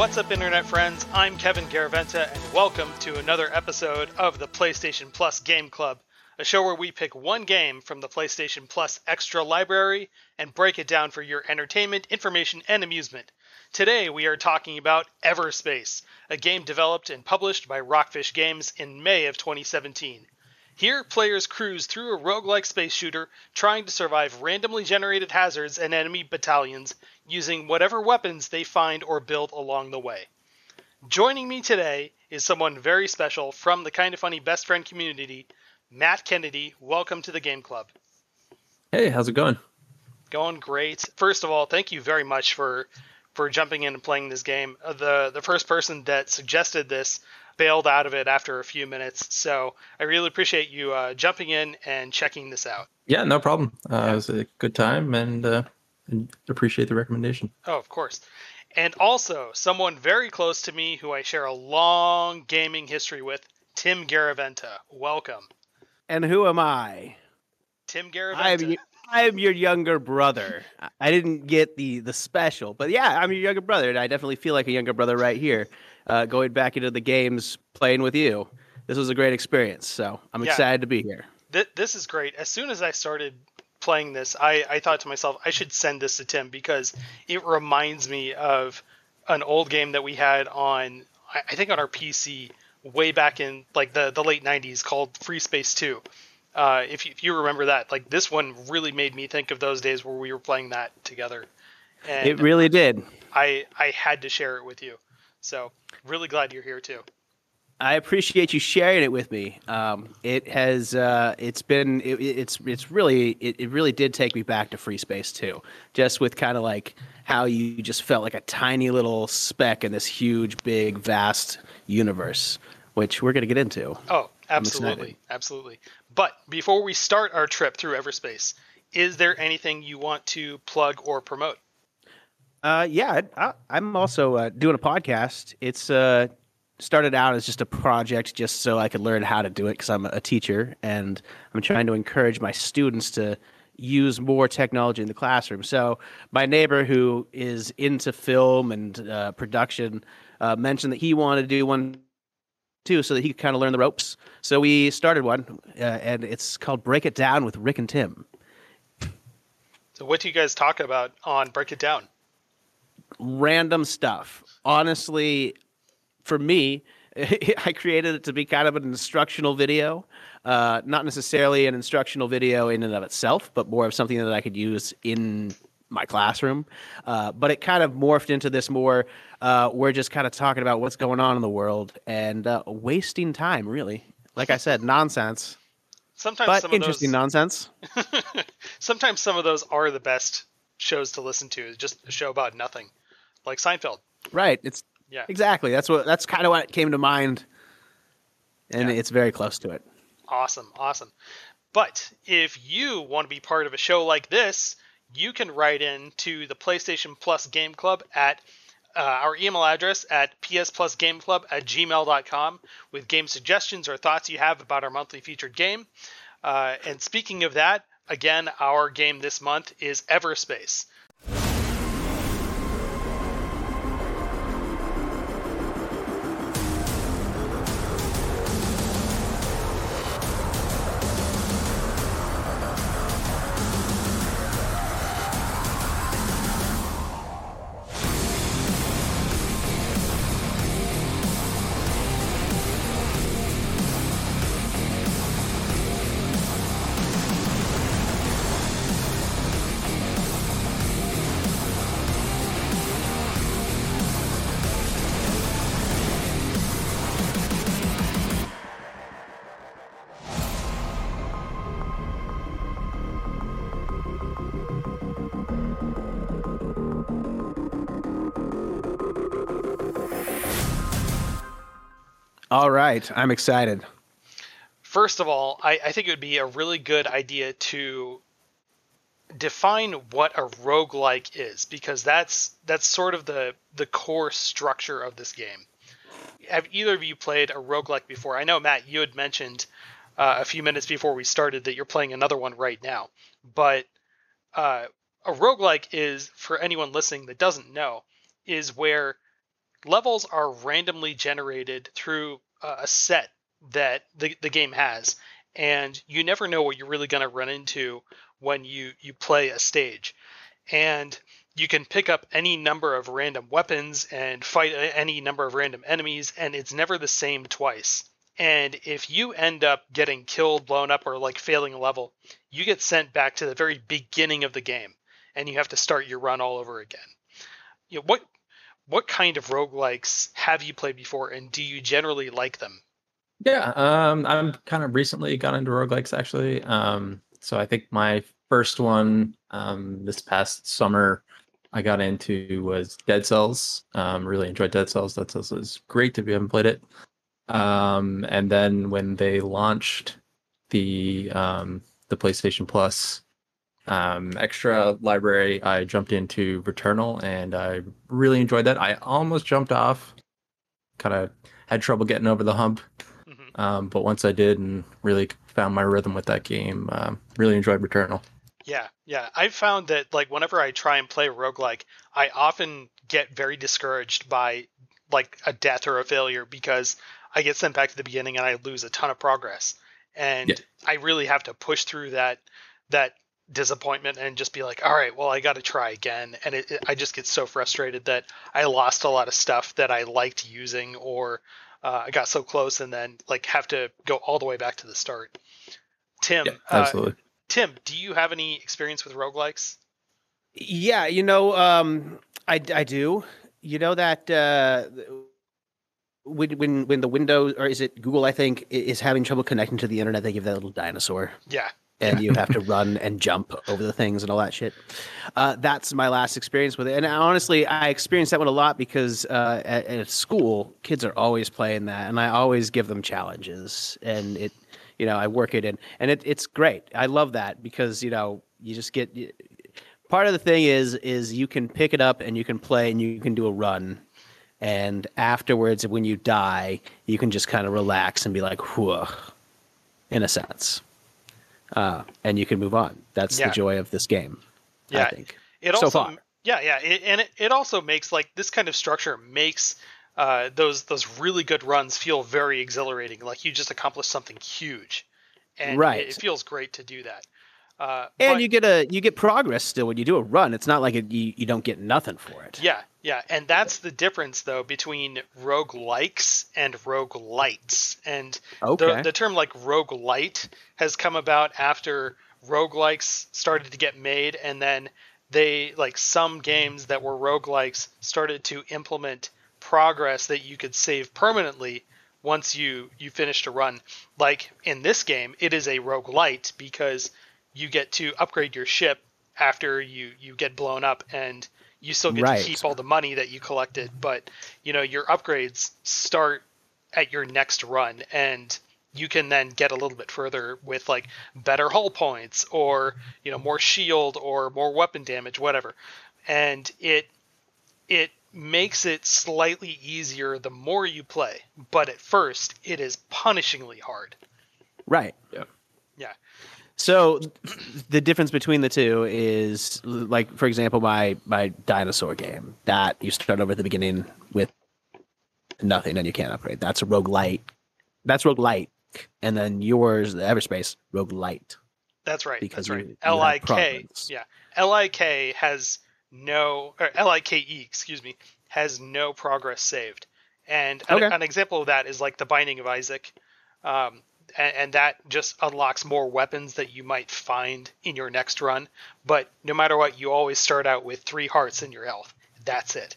What's up, Internet friends? I'm Kevin Garaventa, and welcome to another episode of the PlayStation Plus Game Club, a show where we pick one game from the PlayStation Plus Extra Library and break it down for your entertainment, information, and amusement. Today, we are talking about Everspace, a game developed and published by Rockfish Games in May of 2017. Here, players cruise through a roguelike space shooter, trying to survive randomly generated hazards and enemy battalions using whatever weapons they find or build along the way. Joining me today is someone very special from the Kind of Funny Best Friend community, Matt Kennedy. Welcome to the Game Club. Hey, how's it going? Going great. First of all, thank you very much for for jumping in and playing this game. Uh, the the first person that suggested this bailed out of it after a few minutes. So I really appreciate you uh, jumping in and checking this out. Yeah, no problem. Uh, It was a good time and, uh, and appreciate the recommendation. Oh, of course. And also, someone very close to me who I share a long gaming history with, Tim Garaventa. Welcome. And who am I? Tim Garaventa. I am, I am your younger brother. I didn't get the the special, but yeah, I'm your younger brother, and I definitely feel like a younger brother right here uh, going back into the games, playing with you. This was a great experience, so I'm Yeah. excited to be here. Th- this is great. As soon as I started playing this, I, I thought to myself, I should send this to Tim because it reminds me of an old game that we had on, I I think on our PC way back in like the, the late 90s called FreeSpace 2. Uh, if, you, if you remember that, like this one really made me think of those days where we were playing that together. And It really did. I, I had to share it with you. So really glad you're here too. I appreciate you sharing it with me. Um, it has uh, it's been it, it's it's really it, it really did take me back to FreeSpace too. Just with kind of like how you just felt like a tiny little speck in this huge, big, vast universe, which we're gonna get into. Oh, absolutely, absolutely. But before we start our trip through Everspace, is there anything you want to plug or promote? Uh, yeah, I, I'm also uh, doing a podcast. It's uh, started out as just a project, just so I could learn how to do it because I'm a teacher, and I'm trying to encourage my students to use more technology in the classroom. So my neighbor, who is into film and uh, production, uh, mentioned that he wanted to do one too, so that he could kind of learn the ropes. So we started one, uh, and it's called "Break It Down with Rick and Tim." So, what do you guys talk about on Break It Down? Random stuff. Honestly, for me, I created it to be kind of an instructional video. Uh, not necessarily an instructional video in and of itself, but more of something that I could use in my classroom. Uh, but it kind of morphed into this more, uh, we're just kind of talking about what's going on in the world and uh, wasting time, really. Like I said, nonsense, Sometimes but some of interesting those, nonsense. sometimes some of those are the best shows to listen to. Just a show about nothing, like Seinfeld. Right. It's Yeah. exactly that's what that's kind of what came to mind, and Yeah. it's very close to it. Awesome, awesome. But if you want to be part of a show like this, you can write in to the PlayStation Plus Game Club at uh, our email address at psplusgameclub at gmail.com with game suggestions or thoughts you have about our monthly featured game. Uh, and speaking of that, again, our game this month is Everspace. All right, I'm excited. First of all, I, I think it would be a really good idea to define what a roguelike is because that's that's sort of the the core structure of this game. Have either of you played a roguelike before? I know Matt, you had mentioned uh, a few minutes before we started that you're playing another one right now. But uh, a roguelike is, for anyone listening that doesn't know, is where levels are randomly generated through a set that the, the game has. And you never know what you're really going to run into when you you play a stage. And you can pick up any number of random weapons and fight any number of random enemies and it's never the same twice. And if you end up getting killed blown up or like failing a level you get sent back to the very beginning of the game and you have to start your run all over again. You know, what what kind of roguelikes have you played before and do you generally like them yeah, um, I'm kind of recently got into roguelikes actually. Um, so I think my first one um, this past summer I got into was Dead Cells. Um, really enjoyed Dead Cells. Dead Cells is great if you haven't played it. Um, and then when they launched the um, the PlayStation Plus um, extra library, I jumped into Returnal and I really enjoyed that. I almost jumped off, kind of had trouble getting over the hump um, but once I did and really found my rhythm with that game, uh, really enjoyed Returnal. Yeah, yeah. I've found that like whenever I try and play roguelike, I often get very discouraged by like a death or a failure because I get sent back to the beginning and I lose a ton of progress. And yeah. I really have to push through that that disappointment and just be like, all right, well, I got to try again. And it, it, I just get so frustrated that I lost a lot of stuff that I liked using or uh, I got so close and then like have to go all the way back to the start. Tim, yeah, uh, absolutely. Uh, Tim, do you have any experience with roguelikes? Yeah, you know, um, I, I do. You know that uh, when when when the Windows or is it Google? I think is having trouble connecting to the internet. They give that little dinosaur. Yeah, and you have to run and jump over the things and all that shit. Uh, that's my last experience with it. And honestly, I experienced that one a lot because uh, at, at, school, kids are always playing that, and I always give them challenges, and it, you know, I work it in, and it, it's great. I love that because you know you just get. Part of the thing is is you can pick it up and you can play and you can do a run, and afterwards, when you die, you can just kind of relax and be like, "whoa," in a sense uh, and you can move on. That's yeah. the joy of this game. Yeah, I think. It so also, far. yeah, yeah, it, and it, it also makes like this kind of structure makes uh, those those really good runs feel very exhilarating. Like you just accomplished something huge, and right. it, it feels great to do that. Uh, and but, you get a you get progress still when you do a run. It's not like it, you you don't get nothing for it. Yeah, yeah, and that's the difference though between rogue likes and roguelites. And okay. the, the term like roguelite has come about after roguelikes started to get made and then they like some games that were roguelikes started to implement progress that you could save permanently once you you finished a run. Like in this game, it is a roguelite because you get to upgrade your ship after you you get blown up and you still get right. to keep all the money that you collected. But you know your upgrades start at your next run and you can then get a little bit further with like better hull points or you know more shield or more weapon damage whatever. And it it makes it slightly easier the more you play. But at first it is punishingly hard. Right. Yeah yeah so the difference between the two is like for example my my dinosaur game that you start over at the beginning with nothing and you can't upgrade. That's a rogue light. That's rogue light. And then yours, the Everspace, rogue light. That's right. Because that's right. L I K. Yeah. L I K has no or L I K E, excuse me, has no progress saved. And okay. an, an, example of that is like the Binding of Isaac. Um, and, and, that just unlocks more weapons that you might find in your next run. But no matter what, you always start out with three hearts in your health. That's it.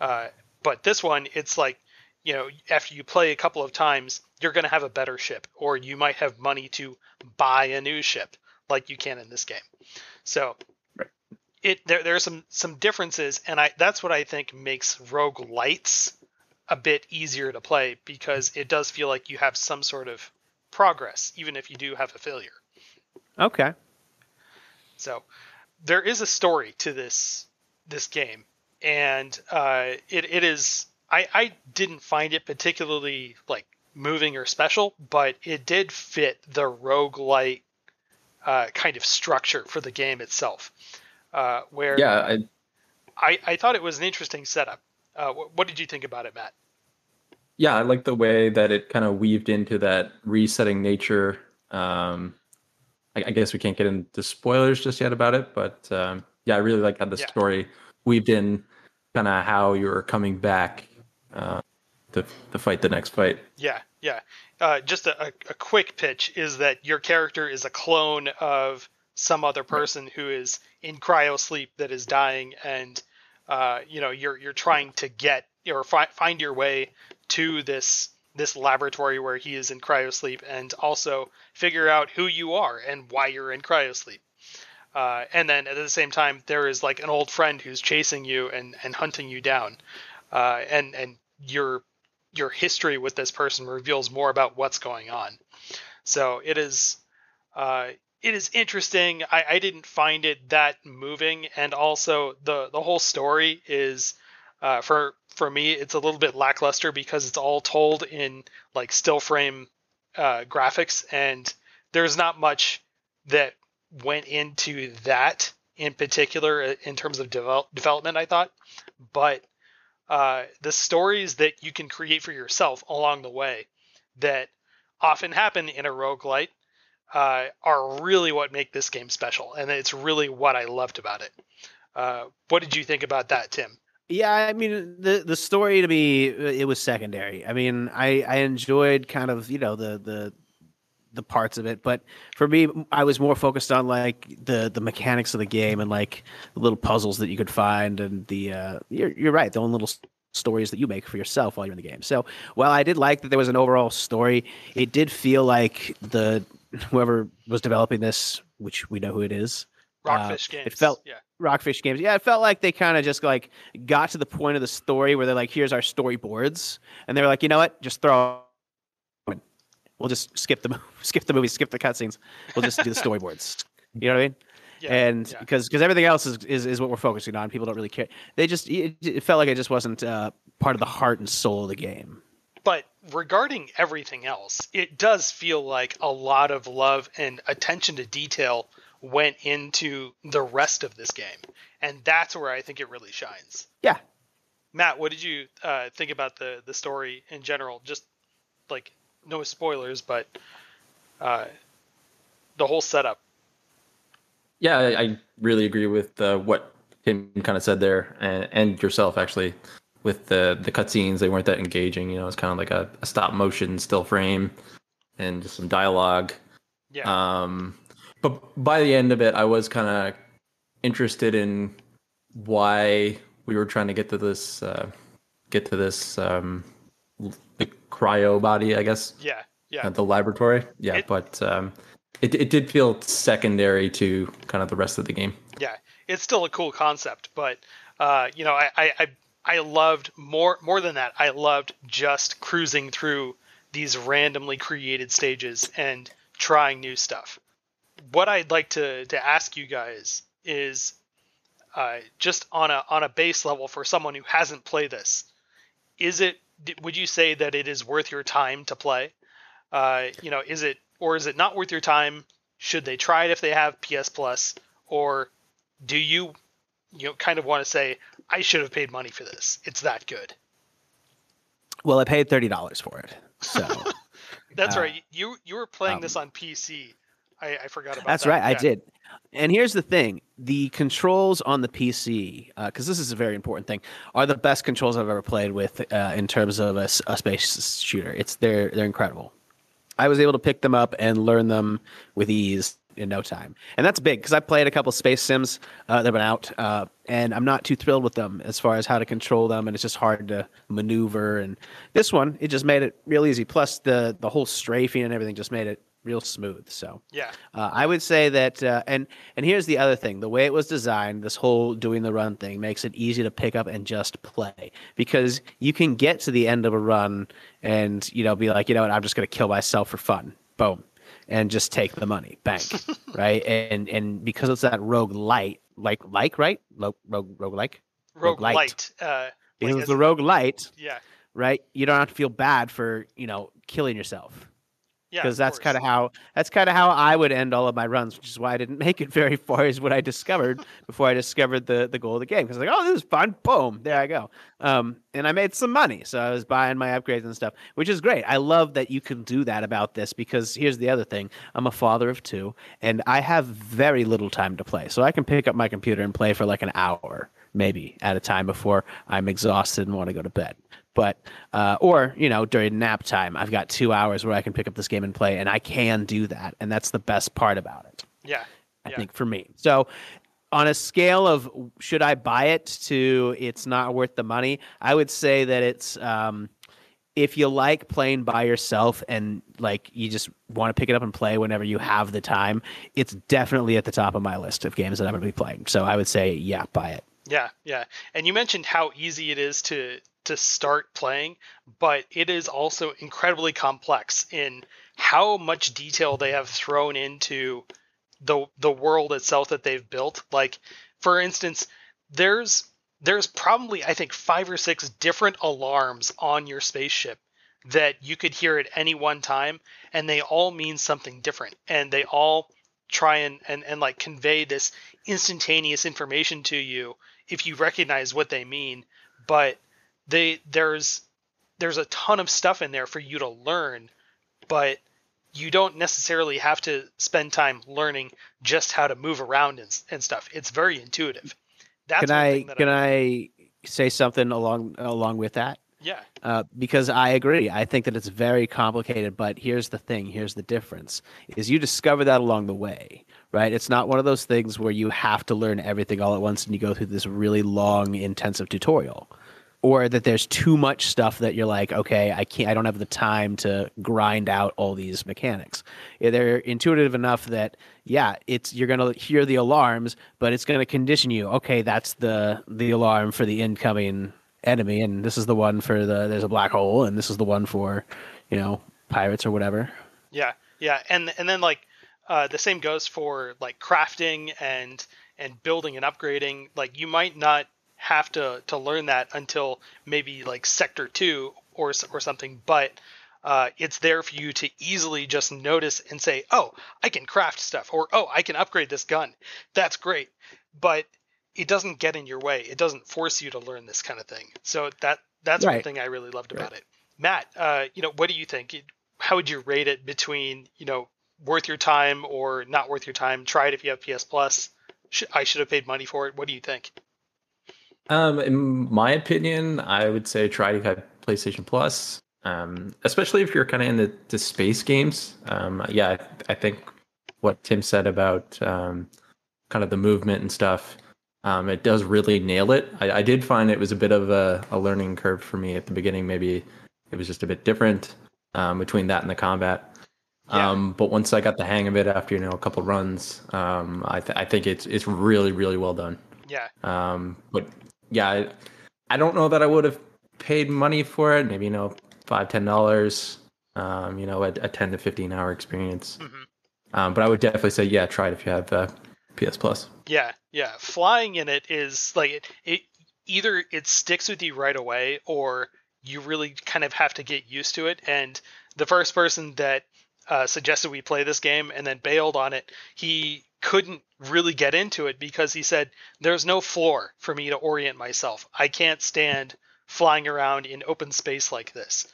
Uh, but this one, it's like, you know, after you play a couple of times, you're going to have a better ship, or you might have money to buy a new ship, like you can in this game. So, right. it there there are some some differences, and I that's what I think makes Roguelites a bit easier to play because it does feel like you have some sort of progress, even if you do have a failure. Okay. So there is a story to this this game, and uh, it it is. I I didn't find it particularly like moving or special, but it did fit the roguelite uh, kind of structure for the game itself. Uh, where yeah, I... I I thought it was an interesting setup. Uh, wh- what did you think about it, Matt? Yeah, I like the way that it kind of weaved into that resetting nature. Um, I, I guess we can't get into spoilers just yet about it, but um, yeah, I really like how the Yeah. story weaved in kind of how you're coming back uh, to to fight the next fight. Yeah, yeah. Uh, just a, a, quick pitch is that your character is a clone of some other person who is in cryo sleep that is dying, and uh, you know you're you're trying to get or fi- find your way to this this laboratory where he is in cryosleep and also figure out who you are and why you're in cryosleep. Uh, and then at the same time, there is like an old friend who's chasing you and, and hunting you down, uh, and and your your history with this person reveals more about what's going on. So it is uh, it is interesting. I, I didn't find it that moving, and also the the whole story is uh, for for me it's a little bit lackluster because it's all told in like still frame uh, graphics, and there's not much that went into that in particular uh, in terms of develop, development. I thought, but uh, the stories that you can create for yourself along the way that often happen in a roguelite uh, are really what make this game special. And it's really what I loved about it. Uh, what did you think about that, Tim? Yeah, I mean the the story to me it was secondary. I mean, I I enjoyed kind of you know the the the parts of it, but for me, I was more focused on like the the mechanics of the game and like the little puzzles that you could find and the uh, you're you're right, the own little stories that you make for yourself while you're in the game. So while I did like that there was an overall story, it did feel like the whoever was developing this, which we know who it is, Rockfish games. Uh, it felt- yeah. Rockfish games. Yeah, it felt like they kind of just like got to the point of the story where they're like, "Here's our storyboards," and they were like, "You know what? Just throw. We'll just skip the skip the movie, skip the cutscenes. We'll just do the storyboards." You know what I mean? Yeah, and yeah. because because everything else is, is is what we're focusing on. People don't really care. They just it, it felt like it just wasn't uh, part of the heart and soul of the game. But regarding everything else, it does feel like a lot of love and attention to detail went into the rest of this game. And that's where I think it really shines. Yeah, Matt, what did you uh, think about the, the story in general? Just like, no spoilers, but uh, the whole setup. Yeah, I, I really agree with uh, what Tim kind of said there, and, and yourself actually, with the the cutscenes. They weren't that engaging. You know, it's kind of like a, a stop motion still frame, and just some dialogue. Yeah. Um, but by the end of it, I was kind of interested in why we were trying to get to this, uh, get to this um, the cryo body, I guess, yeah. Yeah. at the laboratory. Yeah, It- but um, it it did feel secondary to kind of the rest of the game. yeah, it's still a cool concept, but uh, you know, I, I, I I loved more more than that. I loved just cruising through these randomly created stages and trying new stuff. What I'd like to to ask you guys is uh, just on a on a base level for someone who hasn't played this, is it? Would you say that it is worth your time to play? Uh, you know, is it or is it not worth your time? Should they try it if they have PS Plus, or do you you know kind of want to say I should have paid money for this? It's that good. well, I paid thirty dollars for it, so That's Uh, right. You you were playing um, this on PC. I, I forgot about That's that. right, I did. And here's the thing: the controls on the PC, because this is a very important thing, are the best controls I've ever played with uh, in terms of a space shooter. It's they're they're incredible. I was able to pick them up and learn them with ease in no time, and that's big because I played a couple space sims uh, that have been out, uh, and I'm not too thrilled with them as far as how to control them, and it's just hard to maneuver. And this one, it just made it real easy. Plus, the the whole strafing and everything just made it real smooth. So. Yeah. Uh, I would say that, uh, and and here's the other thing: the way it was designed, this whole doing the run thing makes it easy to pick up and just play because you can get to the end of a run and you know be like, you know what, I'm just going to kill myself for fun, boom, and just take the money, bank, right? And and because it's that roguelite, like like right, rogue rogue rogue like, Roguelite. Uh, because like it's the roguelite, yeah. right? You don't have to feel bad for you know killing yourself. Yeah, because that's kind of how that's kind of how I would end all of my runs, which is why I didn't make it very far. Is what I discovered before I discovered the the goal of the game. Because like, oh, this is fun. Boom, there I go. Um, and I made some money, so I was buying my upgrades and stuff, which is great. I love that you can do that about this because here's the other thing: I'm a father of two, and I have very little time to play, so I can pick up my computer and play for like an hour maybe at a time before I'm exhausted and want to go to bed but uh, or you know during nap time i've got two hours where i can pick up this game and play and i can do that and that's the best part about it Yeah. i Yeah. think for me so on a scale of should i buy it to it's not worth the money i would say that it's um, if you like playing by yourself and like you just want to pick it up and play whenever you have the time it's definitely at the top of my list of games that i'm going to be playing so i would say yeah buy it Yeah, yeah. And you mentioned how easy it is to to start playing, but it is also incredibly complex in how much detail they have thrown into the the world itself that they've built. Like for instance, there's there's probably I think 5 or 6 different alarms on your spaceship that you could hear at any one time and they all mean something different and they all try and and, and like convey this instantaneous information to you if you recognize what they mean but they there's there's a ton of stuff in there for you to learn but you don't necessarily have to spend time learning just how to move around and, and stuff it's very intuitive that's can i can i say something along along with that yeah uh, because I agree. I think that it's very complicated, but here's the thing. Here's the difference: is you discover that along the way, right? It's not one of those things where you have to learn everything all at once and you go through this really long, intensive tutorial, or that there's too much stuff that you're like, okay, I can't, I don't have the time to grind out all these mechanics. They're intuitive enough that yeah, it's you're gonna hear the alarms, but it's gonna condition you. Okay, that's the the alarm for the incoming enemy and this is the one for the there's a black hole and this is the one for you know pirates or whatever Yeah, yeah, and and then like uh, the same goes for like crafting and and building and upgrading. Like you might not have to to learn that until maybe like sector two or or something, but uh, it's there for you to easily just notice and say, oh, I can craft stuff, or oh, I can upgrade this gun. That's great, but it doesn't get in your way. It doesn't force you to learn this kind of thing. So that that's one thing I really loved about it. Matt, uh, you know, what do you think? How would you rate it between, you know, worth your time or not worth your time? Try it if you have PS Plus. I should have paid money for it. What do you think? Um, in my opinion, I would say try to have PlayStation Plus, um, especially if you're kind of in the, the space games. Um, yeah, I, I think what Tim said about um, kind of the movement and stuff, um, it does really nail it. I, I did find it was a bit of a, a learning curve for me at the beginning. Maybe it was just a bit different um, between that and the combat. Yeah. Um, but once I got the hang of it after you know a couple runs, um, I, th- I think it's it's really really well done. Yeah, Um, but yeah, I, I don't know that I would have paid money for it. Maybe you know five ten dollars. Um, you know, a, a ten to fifteen hour experience. Mhm. Um, but I would definitely say yeah, try it if you have uh, PS Plus. yeah, yeah. Flying in it is like it, it. Either it sticks with you right away, or you really kind of have to get used to it. And the first person that uh, suggested we play this game and then bailed on it, he couldn't really get into it because he said there's no floor for me to orient myself. I can't stand flying around in open space like this.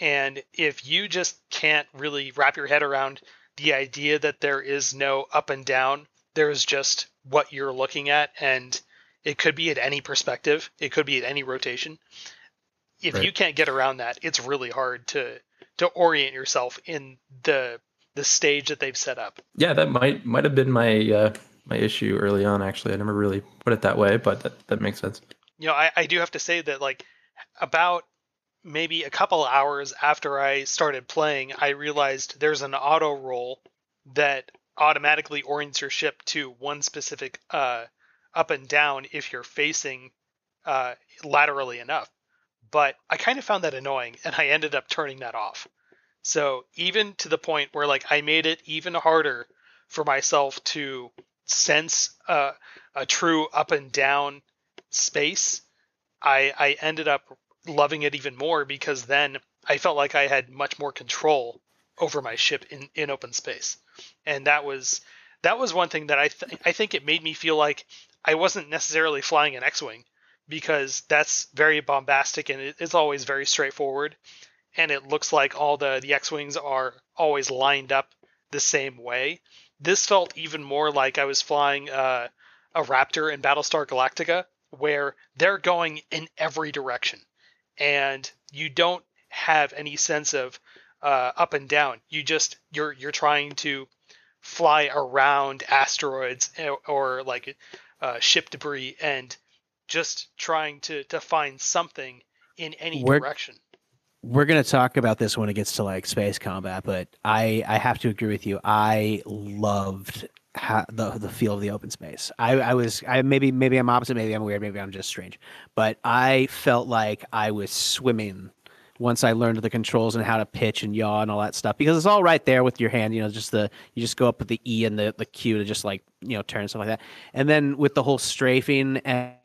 And if you just can't really wrap your head around the idea that there is no up and down, there is just what you're looking at, and it could be at any perspective, it could be at any rotation. If Right. you can't get around that, it's really hard to to orient yourself in the the stage that they've set up. Yeah, that might might have been my uh, my issue early on. Actually, I never really put it that way, but that, that makes sense. you know, I, I do have to say that like about maybe a couple hours after I started playing, I realized there's an auto roll that automatically orients your ship to one specific uh, up and down if you're facing uh, laterally enough. But I kind of found that annoying, and I ended up turning that off. So even to the point where like I made it even harder for myself to sense uh, a true up and down space, I I ended up loving it even more because then I felt like I had much more control over my ship in, in open space. And that was that was one thing that I th- I think it made me feel like I wasn't necessarily flying an X-wing because that's very bombastic and it, it's always very straightforward and it looks like all the the X-wings are always lined up the same way. This felt even more like I was flying uh, a Raptor in Battlestar Galactica where they're going in every direction and you don't have any sense of uh, up and down. You just you're you're trying to fly around asteroids or, or like uh, ship debris and just trying to to find something in any Where- direction. We're gonna talk about this when it gets to like space combat, but I I have to agree with you. I loved the the feel of the open space. I I was I maybe maybe I'm opposite, maybe I'm weird, maybe I'm just strange, but I felt like I was swimming once I learned the controls and how to pitch and yaw and all that stuff because it's all right there with your hand. You know, just the you just go up with the E and the the Q to just like you know turn and stuff like that, and then with the whole strafing and.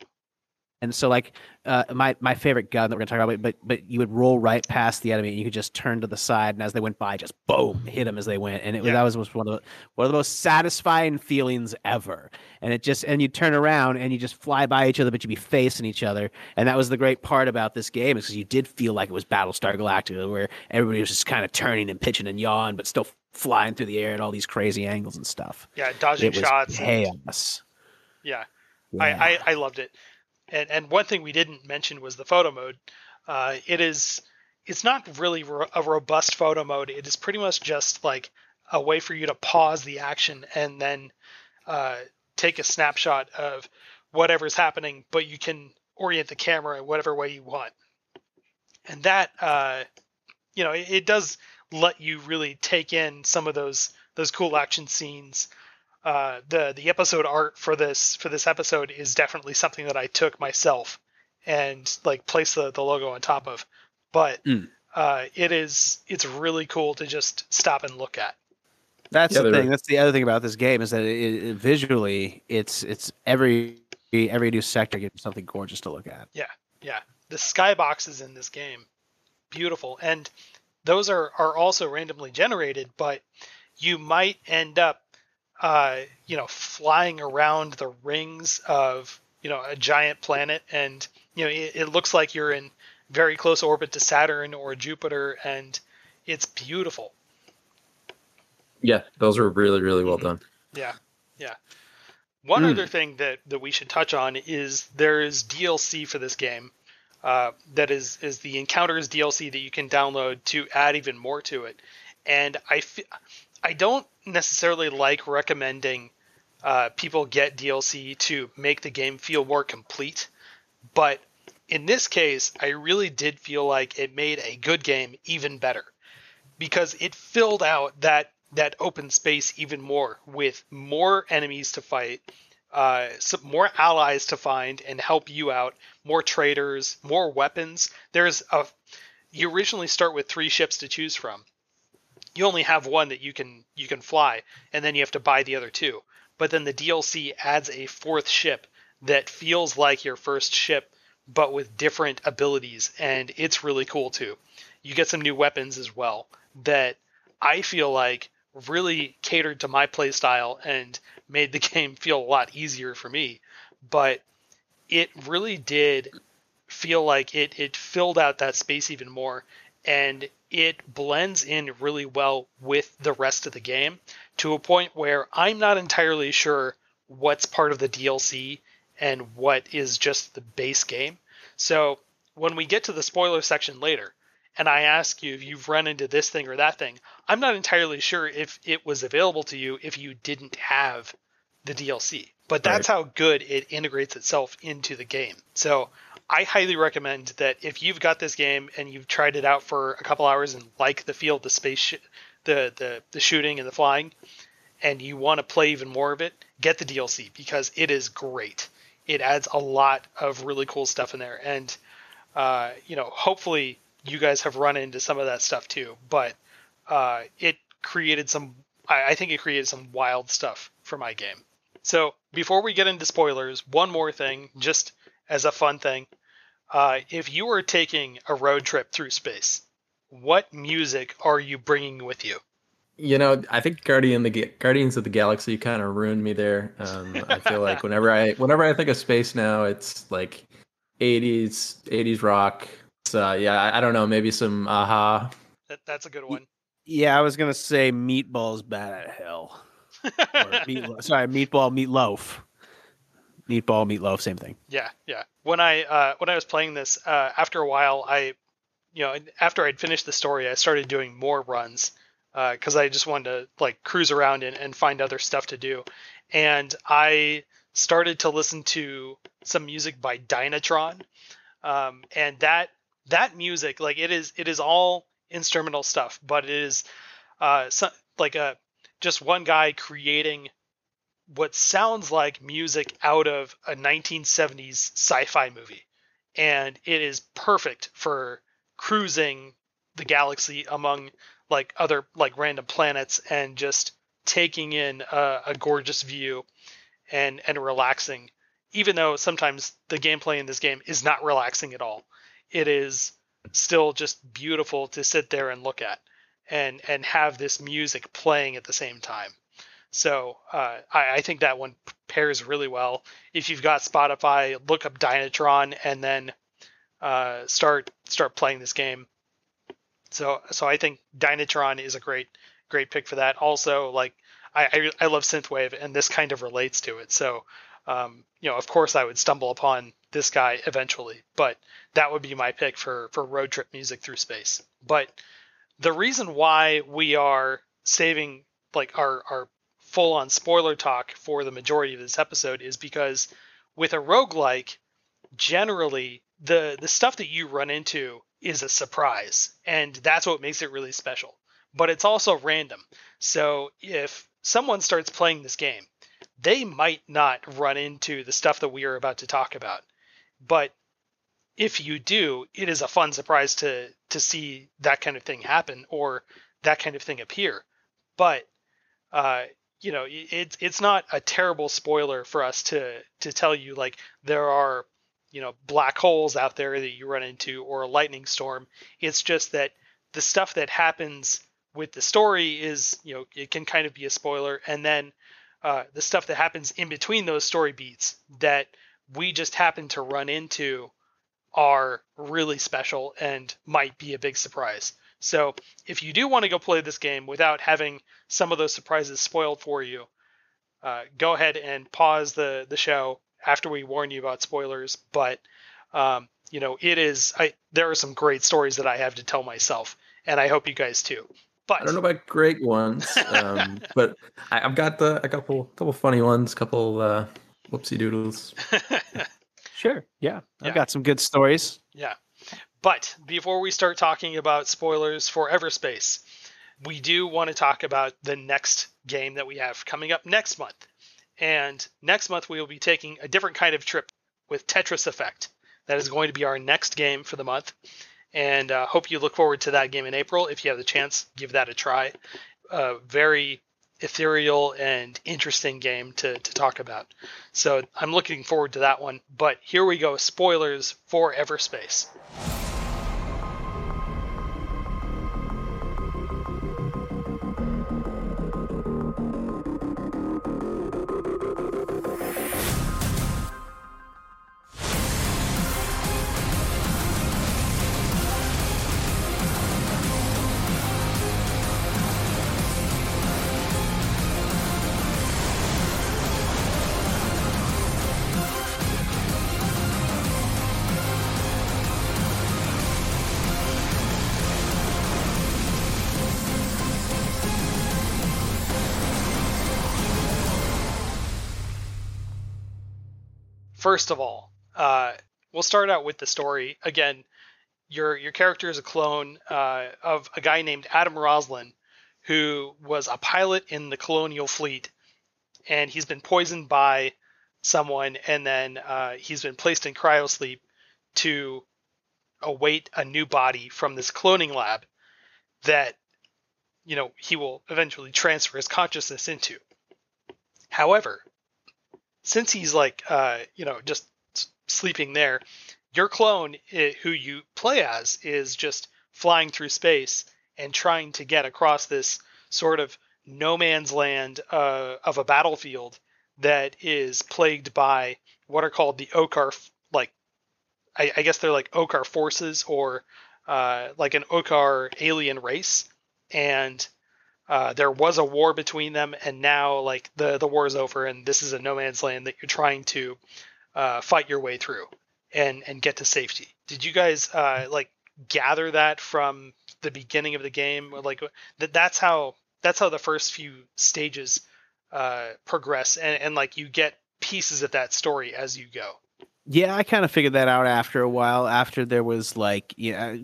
And so, like uh, my my favorite gun that we're gonna talk about, but but you would roll right past the enemy, and you could just turn to the side, and as they went by, just boom, hit them as they went, and it Yeah. that was, one of the one of the most satisfying feelings ever. And it just and you turn around and you just fly by each other, but you'd be facing each other, and that was the great part about this game is because you did feel like it was Battlestar Galactica, where everybody was just kind of turning and pitching and yawing, but still flying through the air at all these crazy angles and stuff. Yeah, dodging It shots. and- chaos. yeah, Yeah. I, I I loved it. And and one thing we didn't mention was the photo mode. Uh, it is it's not really ro- a robust photo mode. It is pretty much just like a way for you to pause the action and then uh, take a snapshot of whatever's happening, but you can orient the camera in whatever way you want. And that uh, you know it, it does let you really take in some of those those cool action scenes uh, the the episode art for this for this episode is definitely something that I took myself and like placed the, the logo on top of. But Mm. uh, it is it's really cool to just stop and look at. That's Yeah, the they're- thing. That's the other thing about this game is that it, it, visually, it's it's every every new sector gives you something gorgeous to look at. Yeah, yeah, the skyboxes in this game, beautiful, and those are are also randomly generated. But you might end up, uh, you know, flying around the rings of you know a giant planet, and you know it, it looks like you're in very close orbit to Saturn or Jupiter, and it's beautiful. Yeah, those are really really well done. Yeah, yeah. One Hmm. other thing that, that we should touch on is there is DLC for this game. Uh, that is is the Encounters DLC that you can download to add even more to it. And I fe- I don't necessarily like recommending uh, people get DLC to make the game feel more complete, but in this case, I really did feel like it made a good game even better because it filled out that that open space even more with more enemies to fight, uh, some more allies to find and help you out, more traders, more weapons. There's a you originally start with three ships to choose from. You only have one that you can you can fly, and then you have to buy the other two. But then the DLC adds a fourth ship that feels like your first ship, but with different abilities, and it's really cool too. You get some new weapons as well that I feel like really catered to my playstyle and made the game feel a lot easier for me. But it really did feel like it it filled out that space even more and it blends in really well with the rest of the game to a point where I'm not entirely sure what's part of the DLC and what is just the base game. So when we get to the spoiler section later, and I ask you if you've run into this thing or that thing, I'm not entirely sure if it was available to you if you didn't have the DLC. But that's how good it integrates itself into the game. So I highly recommend that if you've got this game and you've tried it out for a couple hours and like the feel the space, sh- the, the the shooting and the flying, and you want to play even more of it, get the DLC because it is great. It adds a lot of really cool stuff in there, and uh, you know, hopefully you guys have run into some of that stuff too. But uh, it created some, I, I think it created some wild stuff for my game. So before we get into spoilers, one more thing, just as a fun thing, uh, if you were taking a road trip through space, what music are you bringing with you? You know, I think Guardian the Ga- Guardians of the Galaxy kind of ruined me there. Um, I feel like whenever I whenever I think of space now, it's like 80s 80s rock. So yeah, I, I don't know, maybe some a-ha. That, that's a good one. Yeah, I was gonna say meatballs bad at hell. Or meatlo- sorry, meatball, meatloaf. Meatball, meatloaf, same thing. Yeah, yeah. When I uh, when I was playing this, uh, after a while, I, you know, after I'd finished the story, I started doing more runs because I just wanted to like cruise around and, and find other stuff to do, and I started to listen to some music by Dynatron, um, and that that music, like it is, it is all instrumental stuff, but it is uh, so, like a just one guy creating what sounds like music out of a 1970s sci-fi movie. And it is perfect for cruising the galaxy among like other like random planets and just taking in a, a gorgeous view and and relaxing. Even though sometimes the gameplay in this game is not relaxing at all it is still just beautiful to sit there and look at and and have this music playing at the same time so uh, I, I think that one pairs really well. If you've got Spotify, look up Dynatron and then uh, start start playing this game. So so I think Dynatron is a great great pick for that. Also, like I I, I love synthwave and this kind of relates to it. So um, you know, of course, I would stumble upon this guy eventually, but that would be my pick for for road trip music through space. But the reason why we are saving like our our full on spoiler talk for the majority of this episode is because with a roguelike, generally the the stuff that you run into is a surprise, and that's what makes it really special. But it's also random. So if someone starts playing this game, they might not run into the stuff that we are about to talk about. But if you do, it is a fun surprise to to see that kind of thing happen or that kind of thing appear. But uh, you know, it's it's not a terrible spoiler for us to to tell you like there are you know black holes out there that you run into or a lightning storm. It's just that the stuff that happens with the story is you know it can kind of be a spoiler, and then uh, the stuff that happens in between those story beats that we just happen to run into are really special and might be a big surprise. So if you do want to go play this game without having some of those surprises spoiled for you, uh, go ahead and pause the the show after we warn you about spoilers. But um, you know, it is I there are some great stories that I have to tell myself, and I hope you guys too. But I don't know about great ones, um, but I, I've got the a couple couple funny ones, couple uh, whoopsie doodles. Sure. Yeah. I've Yeah. got some good stories. Yeah. But before we start talking about spoilers for Everspace, we do want to talk about the next game that we have coming up next month. And next month we will be taking a different kind of trip with Tetris Effect. That is going to be our next game for the month. And uh, hope you look forward to that game in April. If you have the chance, give that a try. Very ethereal and interesting game to, to talk about. So I'm looking forward to that one. But here we go spoilers for Everspace. First of all, uh, we'll start out with the story. Again, your your character is a clone uh, of a guy named Adam Roslin, who was a pilot in the colonial fleet, and he's been poisoned by someone, and then uh, he's been placed in cryosleep to await a new body from this cloning lab that you know he will eventually transfer his consciousness into. However, since he's like uh, you know just sleeping there, your clone i- who you play as is just flying through space and trying to get across this sort of no man's land uh, of a battlefield that is plagued by what are called the Okkar, like I, I guess they're like Okkar forces or uh, like an Okkar alien race, and uh, there was a war between them, and now like the the war is over, and this is a no man's land that you're trying to uh, fight your way through and and get to safety. Did you guys uh, like gather that from the beginning of the game? Like that that's how that's how the first few stages uh, progress, and, and like you get pieces of that story as you go. Yeah, I kind of figured that out after a while. After there was like, yeah,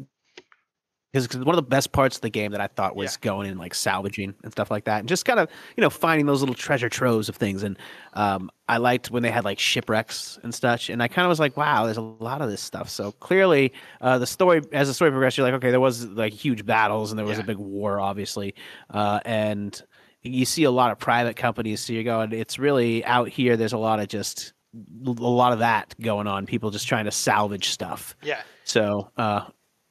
because one of the best parts of the game that I thought was yeah. going in like salvaging and stuff like that, and just kind of you know finding those little treasure troves of things. And um, I liked when they had like shipwrecks and such. And I kind of was like, wow, there's a lot of this stuff. So clearly, uh, the story as the story progressed, you're like, okay, there was like huge battles and there was yeah. a big war, obviously, uh, and you see a lot of private companies. So you're going, it's really out here. There's a lot of just a lot of that going on. People just trying to salvage stuff. Yeah. So, uh,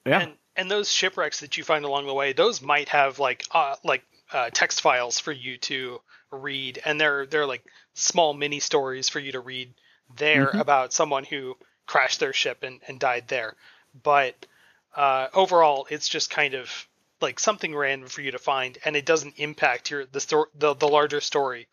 yeah. And and those shipwrecks that you find along the way, those might have like uh, like uh, text files for you to read, and they're they're like small mini stories for you to read there mm-hmm. about someone who crashed their ship and, and died there. But uh, overall, it's just kind of like something random for you to find, and it doesn't impact your the sto- the, the larger story.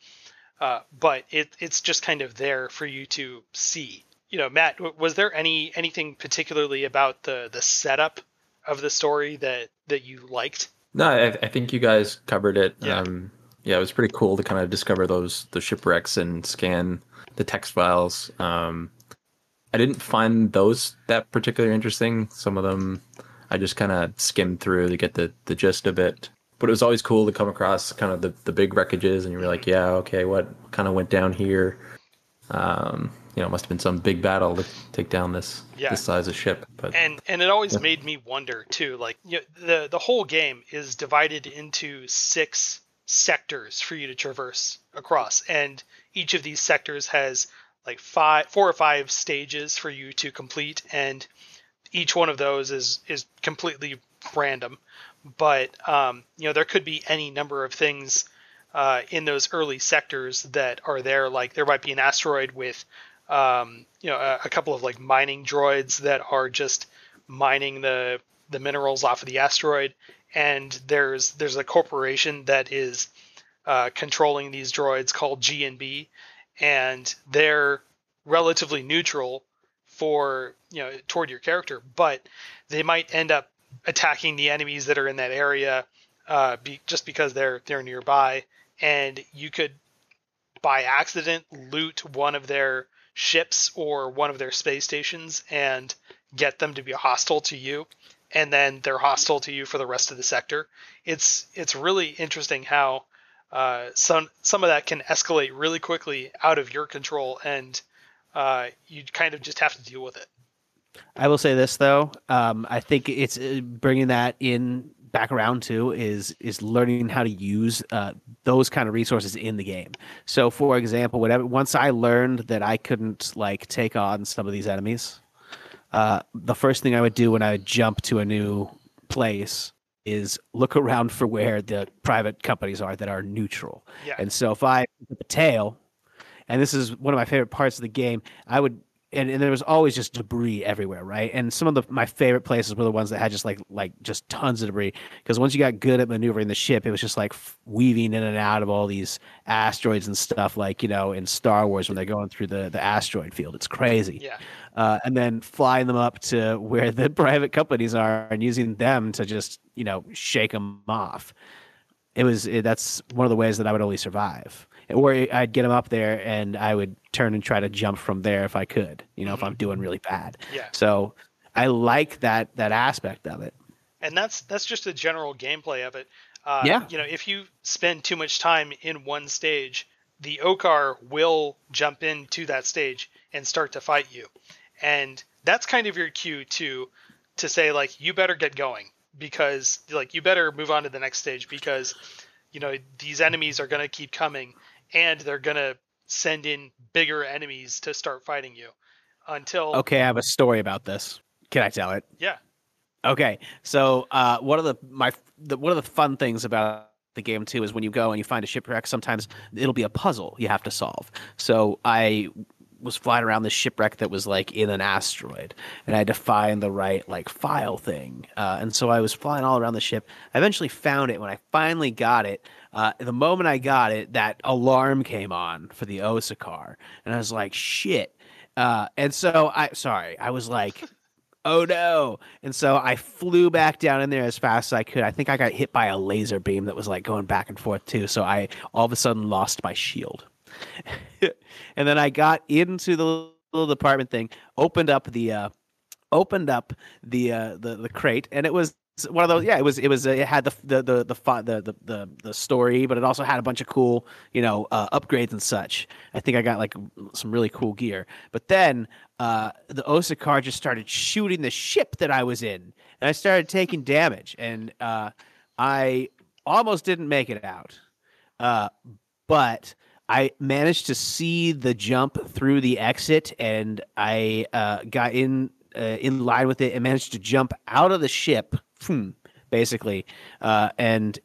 Uh, but it it's just kind of there for you to see. You know, Matt, was there any anything particularly about the the setup of the story that that you liked? No, I, I think you guys covered it. Yeah. Um, yeah, it was pretty cool to kind of discover those the shipwrecks and scan the text files. Um, I didn't find those that particularly interesting. Some of them I just kind of skimmed through to get the the gist of it. But it was always cool to come across kind of the, the big wreckages, and you were like, yeah, okay, what kind of went down here? Um, you know, it must have been some big battle to take down this yeah. this size of ship. But and and it always yeah. made me wonder too. Like you know, the the whole game is divided into six sectors for you to traverse across, and each of these sectors has like five, four or five stages for you to complete, and each one of those is is completely random. But um, you know, there could be any number of things. Uh, in those early sectors that are there, like there might be an asteroid with um, you know, a, a, couple of like mining droids that are just mining the the minerals off of the asteroid, and there's there's a corporation that is uh, controlling these droids called G and B, and they're relatively neutral for you know toward your character, but they might end up attacking the enemies that are in that area uh, be, just because they're they're nearby, and you could by accident loot one of their ships or one of their space stations and get them to be hostile to you and then they're hostile to you for the rest of the sector. It's it's really interesting how uh, some some of that can escalate really quickly out of your control and uh, you kind of just have to deal with it. I will say this though, um, I think it's uh, bringing that in back around to is is learning how to use uh, those kind of resources in the game. So, for example, whatever once I learned that I couldn't like take on some of these enemies, uh, the first thing I would do when I would jump to a new place is look around for where the private companies are that are neutral. Yeah. And so if I the tail, and this is one of my favorite parts of the game, I would and, and there was always just debris everywhere, right? And some of the my favorite places were the ones that had just like like just tons of debris because once you got good at maneuvering the ship, it was just like weaving in and out of all these asteroids and stuff, like you know in Star Wars when they're going through the the asteroid field. It's crazy. Yeah. Uh, and then flying them up to where the private companies are and using them to just you know shake them off. It was it, that's one of the ways that I would only survive or I'd get them up there and I would turn and try to jump from there if I could, you know, mm-hmm. if I'm doing really bad. Yeah. So I like that that aspect of it. And that's that's just the general gameplay of it. Uh, yeah. You know, if you spend too much time in one stage, the Okkar will jump into that stage and start to fight you, and that's kind of your cue to to say like you better get going because like you better move on to the next stage because you know these enemies are going to keep coming and they're gonna send in bigger enemies to start fighting you until okay i have a story about this can i tell it yeah Okay, so uh, one of the my the, one of the fun things about the game too is when you go and you find a shipwreck, sometimes it'll be a puzzle you have to solve. So I was flying around this shipwreck that was like in an asteroid, and I had to find the right like file thing. Uh, and so I was flying all around the ship. I eventually found it. When I finally got it, uh, the moment I got it, that alarm came on for the Ossicar, and I was like, "Shit!" Uh, and so I, sorry, I was like, "Oh no!" And so I flew back down in there as fast as I could. I think I got hit by a laser beam that was like going back and forth too. So I all of a sudden lost my shield. and then I got into the little department thing, opened up the uh, opened up the uh, the the crate, and it was one of those. Yeah, it was it was it had the the the the, the the the story, but it also had a bunch of cool you know uh, upgrades and such. I think I got like some really cool gear. But then uh, the Ossicar just started shooting the ship that I was in, and I started taking damage, and uh, I almost didn't make it out. Uh, but I managed to see the jump through the exit, and I uh, got in uh, in line with it and managed to jump out of the ship, hmm, basically, uh, and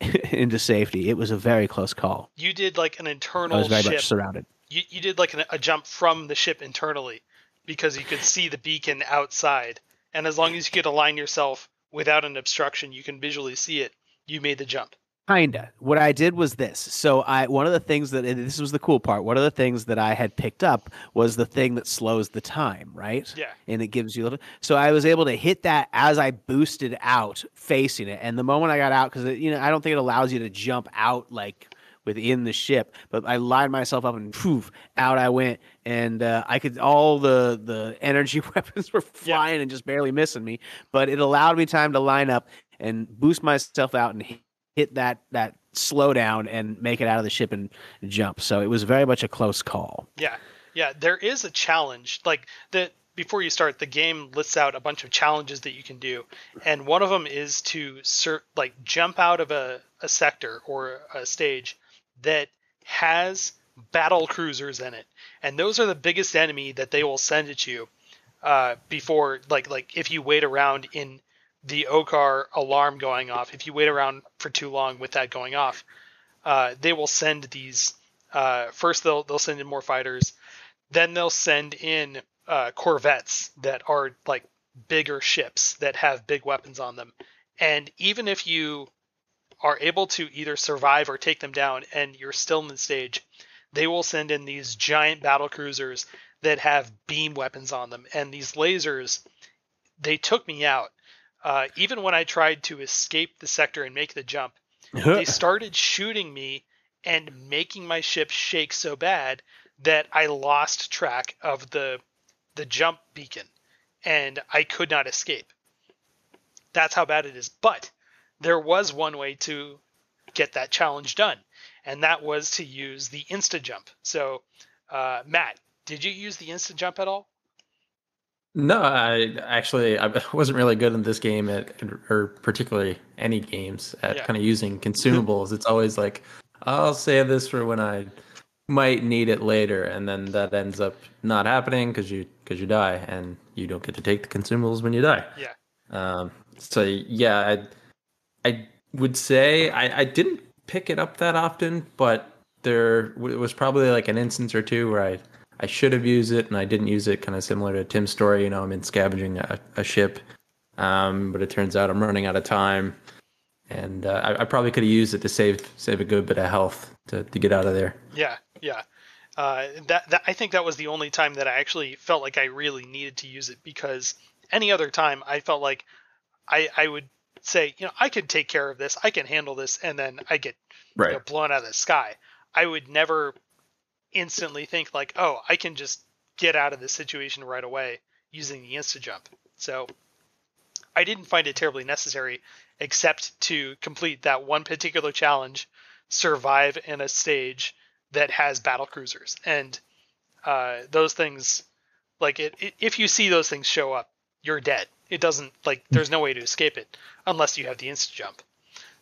into safety. It was a very close call. You did like an internal. I was very ship. much surrounded. You you did like an, a jump from the ship internally because you could see the beacon outside, and as long as you could align yourself without an obstruction, you can visually see it. You made the jump. Kinda. What I did was this. So I one of the things that this was the cool part. One of the things that I had picked up was the thing that slows the time, right? Yeah. And it gives you a little. So I was able to hit that as I boosted out, facing it. And the moment I got out, because you know I don't think it allows you to jump out like within the ship, but I lined myself up and poof, out I went, and uh, I could all the the energy weapons were flying yeah. and just barely missing me, but it allowed me time to line up and boost myself out and hit that that slowdown and make it out of the ship and jump. So it was very much a close call. Yeah, yeah. There is a challenge like that. Before you start, the game lists out a bunch of challenges that you can do, and one of them is to like jump out of a, a sector or a stage that has battle cruisers in it, and those are the biggest enemy that they will send at you uh, before like like if you wait around in the Okkar alarm going off, if you wait around for too long with that going off, uh, they will send these. Uh, first, they'll they'll send in more fighters, then they'll send in uh, corvettes that are like bigger ships that have big weapons on them. And even if you are able to either survive or take them down, and you're still in the stage, they will send in these giant battle cruisers that have beam weapons on them, and these lasers. They took me out uh, even when I tried to escape the sector and make the jump, they started shooting me and making my ship shake so bad that I lost track of the the jump beacon and I could not escape. That's how bad it is. But there was one way to get that challenge done, and that was to use the insta jump. So, uh, Matt, did you use the insta jump at all? No, I actually I wasn't really good in this game at or particularly any games at yeah. kind of using consumables. it's always like I'll save this for when I might need it later, and then that ends up not happening because you because you die and you don't get to take the consumables when you die. Yeah. Um. So yeah, I I would say I I didn't pick it up that often, but there was probably like an instance or two where I I should have used it and I didn't use it. Kind of similar to Tim's story. You know, I'm in scavenging a, a ship, um, but it turns out I'm running out of time, and uh, I, I, probably could have used it to save save a good bit of health to, to get out of there. Yeah, yeah. Uh, that, that I think that was the only time that I actually felt like I really needed to use it because any other time I felt like I I would say you know I can take care of this, I can handle this, and then I get right. you know, blown out of the sky. I would never instantly think like, oh, I can just get out of this situation right away using the insta jump. So I didn't find it terribly necessary, except to complete that one particular challenge, survive in a stage that has battle cruisers, and uh, those things, like it, it, if you see those things show up, you're dead. It doesn't like there's no way to escape it unless you have the insta jump.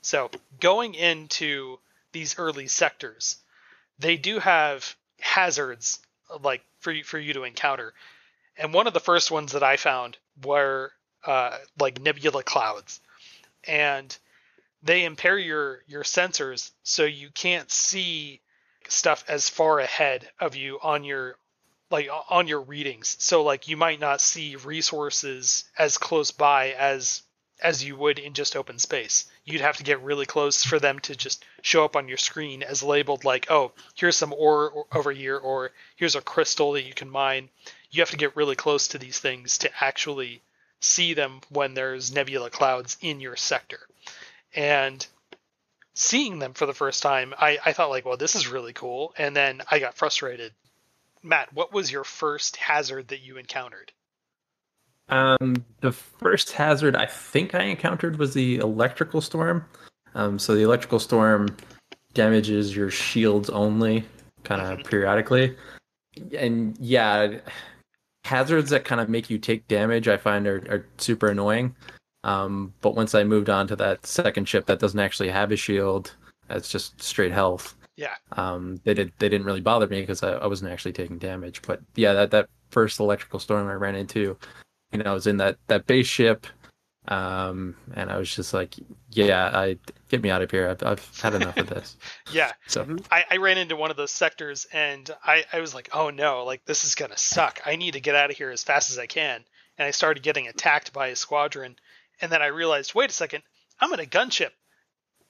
So going into these early sectors, they do have hazards like for you, for you to encounter. And one of the first ones that I found were uh, like nebula clouds, and they impair your your sensors so you can't see stuff as far ahead of you on your like on your readings. So like you might not see resources as close by as as you would in just open space. You'd have to get really close for them to just show up on your screen as labeled like, oh, here's some ore over here, or here's a crystal that you can mine. You have to get really close to these things to actually see them when there's nebula clouds in your sector. And seeing them for the first time, I, I thought like, well, this is really cool. And then I got frustrated. Matt, what was your first hazard that you encountered? Um, the first hazard I think I encountered was the electrical storm. Um, so the electrical storm damages your shields only, kind of Mhm. periodically. And yeah, hazards that kind of make you take damage, I find are, are super annoying. Um, but once I moved on to that second ship that doesn't actually have a shield, that's just straight health. Yeah. Um, they did they didn't really bother me because I, I wasn't actually taking damage. But yeah, that that first electrical storm I ran into, you know, I was in that that base ship, um, and I was just like, yeah, I get me out of here. I've I've had enough of this. Yeah. So I, I ran into one of those sectors and I, I was like, oh no, like this is gonna suck. I need to get out of here as fast as I can. And I started getting attacked by a squadron, and then I realized, wait a second, I'm in a gunship.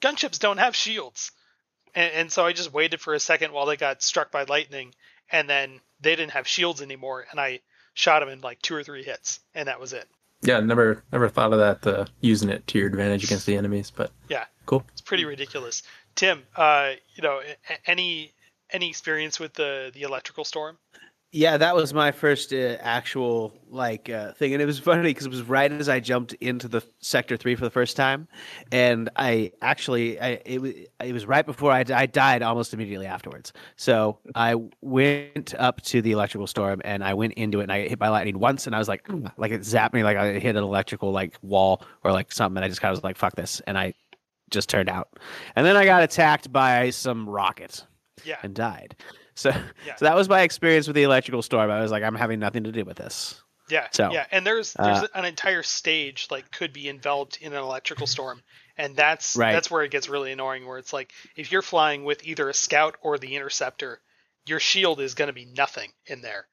Gunships don't have shields. And, and so I just waited for a second while they got struck by lightning, and then they didn't have shields anymore, and I shot him in like two or three hits, and that was it. yeah, never never thought of that uh, using it to your advantage against the enemies. But Yeah. cool. It's pretty ridiculous. Tim, uh, you know, any any experience with the the electrical storm? Yeah, that was my first uh, actual like uh, thing, and it was funny because it was right as I jumped into the sector three for the first time, and I actually I, it was it was right before I, I died almost immediately afterwards. So I went up to the electrical storm and I went into it and I got hit by lightning once, and I was like like it zapped me like I hit an electrical like wall or like something, and I just kind of was like fuck this, and I just turned out, and then I got attacked by some rockets, Yeah. and died. So, Yeah. so that was my experience with the electrical storm. I was like, I'm having nothing to do with this. Yeah, So, yeah, and there's there's uh, an entire stage like could be enveloped in an electrical storm, and that's Right. that's where it gets really annoying. Where it's like if you're flying with either a scout or the interceptor, your shield is going to be nothing in there,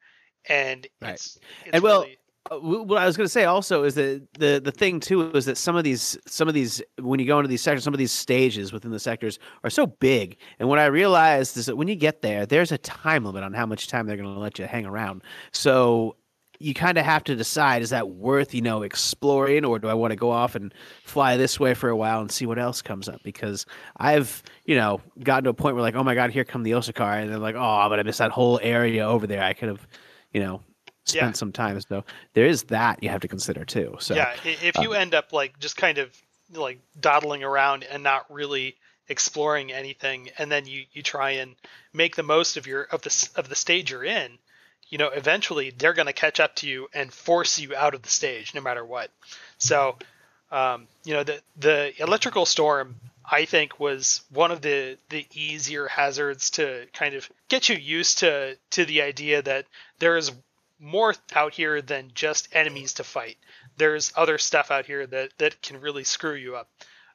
and Right. it's, it's And well, really, Uh, Uh, what I was going to say also is that the the thing too is that some of these some of these when you go into these sectors, some of these stages within the sectors are so big. And what I realized is that when you get there, there's a time limit on how much time they're going to let you hang around. So you kind of have to decide: is that worth you know exploring, or do I want to go off and fly this way for a while and see what else comes up? Because I've you know gotten to a point where like, oh my god, here come the Osakar, and then like, oh, but I missed that whole area over there. I could have, you know. Spent Yeah. some time, so there is that you have to consider too. So yeah, if you end up like just kind of like dawdling around and not really exploring anything, and then you you try and make the most of your of the of the stage you're in, you know, eventually they're going to catch up to you and force you out of the stage no matter what. So, um, you know, the the electrical storm I think was one of the the easier hazards to kind of get you used to to the idea that there is more out here than just enemies to fight. There's other stuff out here that that can really screw you up.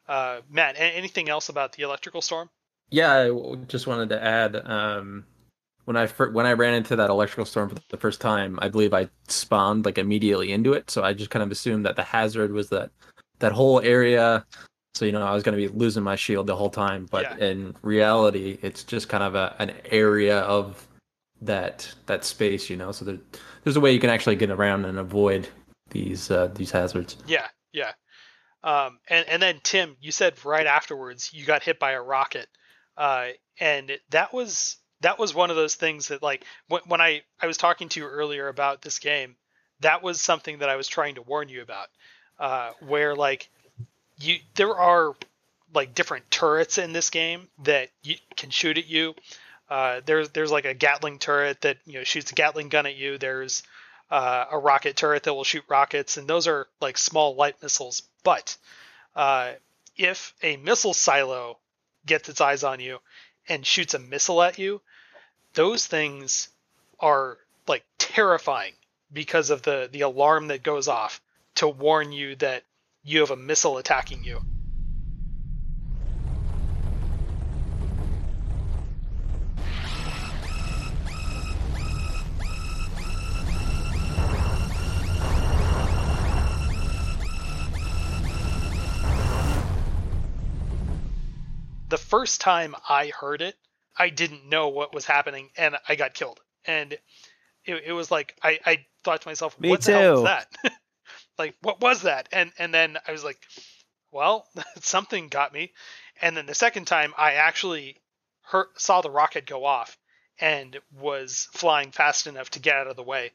Uh, Matt, a- anything else about the electrical storm? Yeah, I w- just wanted to add um, when I fir- when I ran into that electrical storm for the first time, I believe I spawned like immediately into it. So I just kind of assumed that the hazard was that that whole area. So you know, I was going to be losing my shield the whole time, but Yeah. in reality, it's just kind of a, an area of that that space. You know, so there, there's a way you can actually get around and avoid these uh, these hazards. Yeah, yeah. Um, and and then Tim, you said right afterwards you got hit by a rocket, uh, and that was that was one of those things that like when, when I I was talking to you earlier about this game, that was something that I was trying to warn you about, uh, where like you there are like different turrets in this game that you can shoot at you. Uh, there's there's like a Gatling turret that you know shoots a Gatling gun at you. There's uh, a rocket turret that will shoot rockets, and those are like small light missiles. But uh, if a missile silo gets its eyes on you and shoots a missile at you, those things are like terrifying because of the the alarm that goes off to warn you that you have a missile attacking you. First time I heard it, I didn't know what was happening and I got killed. And it, it was like I, I thought to myself, Me what the hell was that? like what was that? And and then I was like, well, something got me. And then the second time I actually heard, saw the rocket go off and was flying fast enough to get out of the way.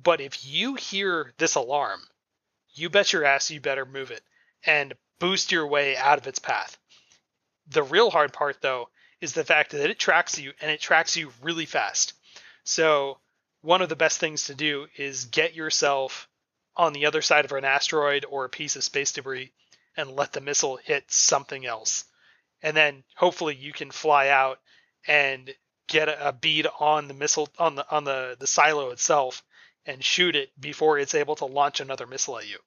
But if you hear this alarm, you bet your ass you better move it and boost your way out of its path. The real hard part, though, is the fact that it tracks you and it tracks you really fast. So, one of the best things to do is get yourself on the other side of an asteroid or a piece of space debris and let the missile hit something else. And then hopefully you can fly out and get a, bead on the missile on the on the, the silo itself and shoot it before it's able to launch another missile at you.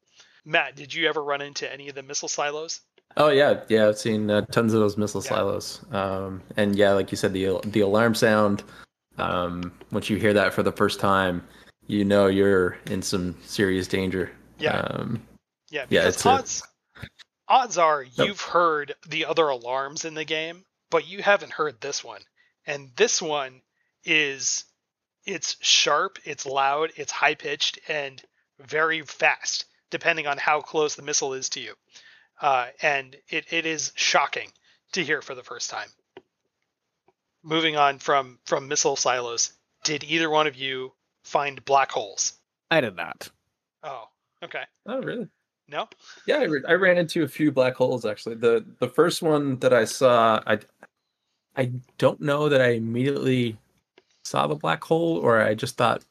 Matt, did you ever run into any of the missile silos? Oh yeah, yeah. I've seen uh, tons of those missile Yeah. silos. Um, and yeah, like you said, the the alarm sound. Um, once you hear that for the first time, you know you're in some serious danger. Yeah. Um, Yeah, Yeah, it's a- odds odds are Nope. you've heard the other alarms in the game, but you haven't heard this one. And this one is it's sharp, it's loud, it's high pitched, and very fast, depending on how close the missile is to you. Uh, and it, it is shocking to hear for the first time. Moving on from from missile silos, did either one of you find black holes? I did not. Oh, okay. oh really? No? Yeah, I, re- I ran into a few black holes actually. The the first one that I saw, I I don't know that I immediately saw the black hole, or I just thought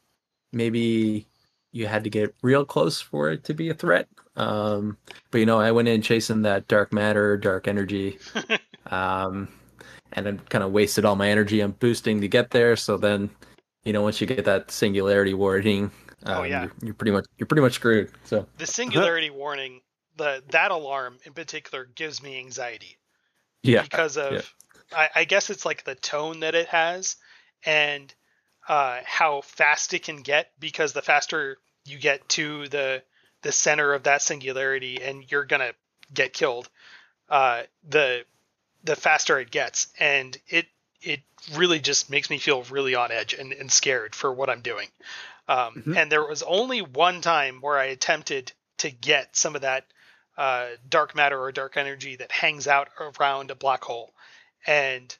maybe you had to get real close for it to be a threat. Um, but you know, I went in chasing that dark matter, dark energy, um, and then kind of wasted all my energy on boosting to get there. So then, you know, once you get that singularity warning, um, Oh, yeah. you're, you're pretty much you're pretty much screwed. So the singularity warning the that alarm in particular gives me anxiety yeah, because of yeah. I, I guess it's like the tone that it has and uh, how fast it can get because the faster you get to the the center of that singularity and you're gonna get killed uh, the the faster it gets and it it really just makes me feel really on edge and, and scared for what I'm doing um, Mhm. and there was only one time where I attempted to get some of that uh, dark matter or dark energy that hangs out around a black hole and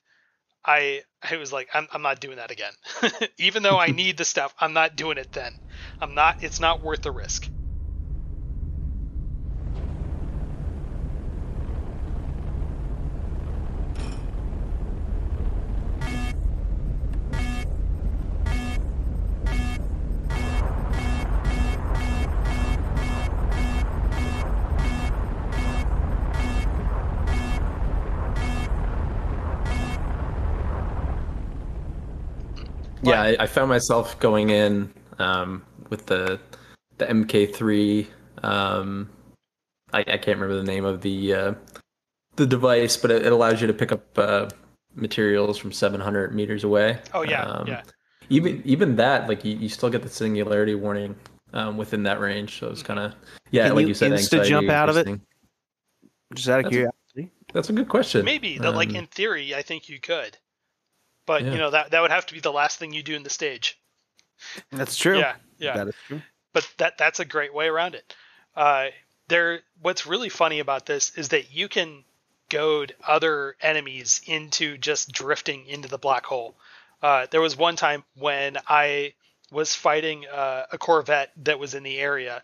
I I was like I'm I'm not doing that again. Even though I need the stuff, I'm not doing it then. I'm not it's not worth the risk. Yeah, I, I found myself going in um, with the the MK3. Um, I, I can't remember the name of the uh, the device, but it, it allows you to pick up uh, materials from 700 meters away. Oh yeah, Um, yeah. Even even that, like you, you still get the singularity warning um, within that range. So it's kind of yeah, Can like you you, said, insta jump out of it? boosting. Just out of That's a- curiosity. That's a good question. Maybe that like Um, in theory I think you could. But Yeah. you know that that would have to be the last thing you do in the stage. That's true. Yeah, yeah. That is true. but that that's a great way around it. Uh, there, what's really funny about this is that you can goad other enemies into just drifting into the black hole. Uh, there was one time when I was fighting uh, a Corvette that was in the area,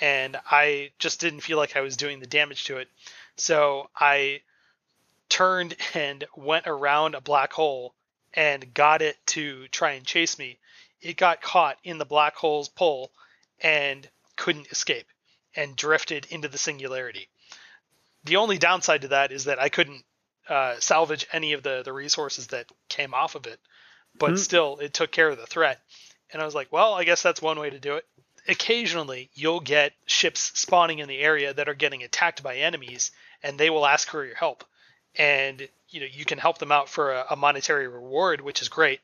and I just didn't feel like I was doing the damage to it, so I turned and went around a black hole and got it to try and chase me. It got caught in the black hole's pole and couldn't escape and drifted into the singularity. The only downside to that is that I couldn't uh, salvage any of the, the resources that came off of it, but Hmm. still, it took care of the threat. And I was like, well, I guess that's one way to do it. occasionally you'll get ships spawning in the area that are getting attacked by enemies, and they will ask for your help, and you know you can help them out for a, a monetary reward, which is great.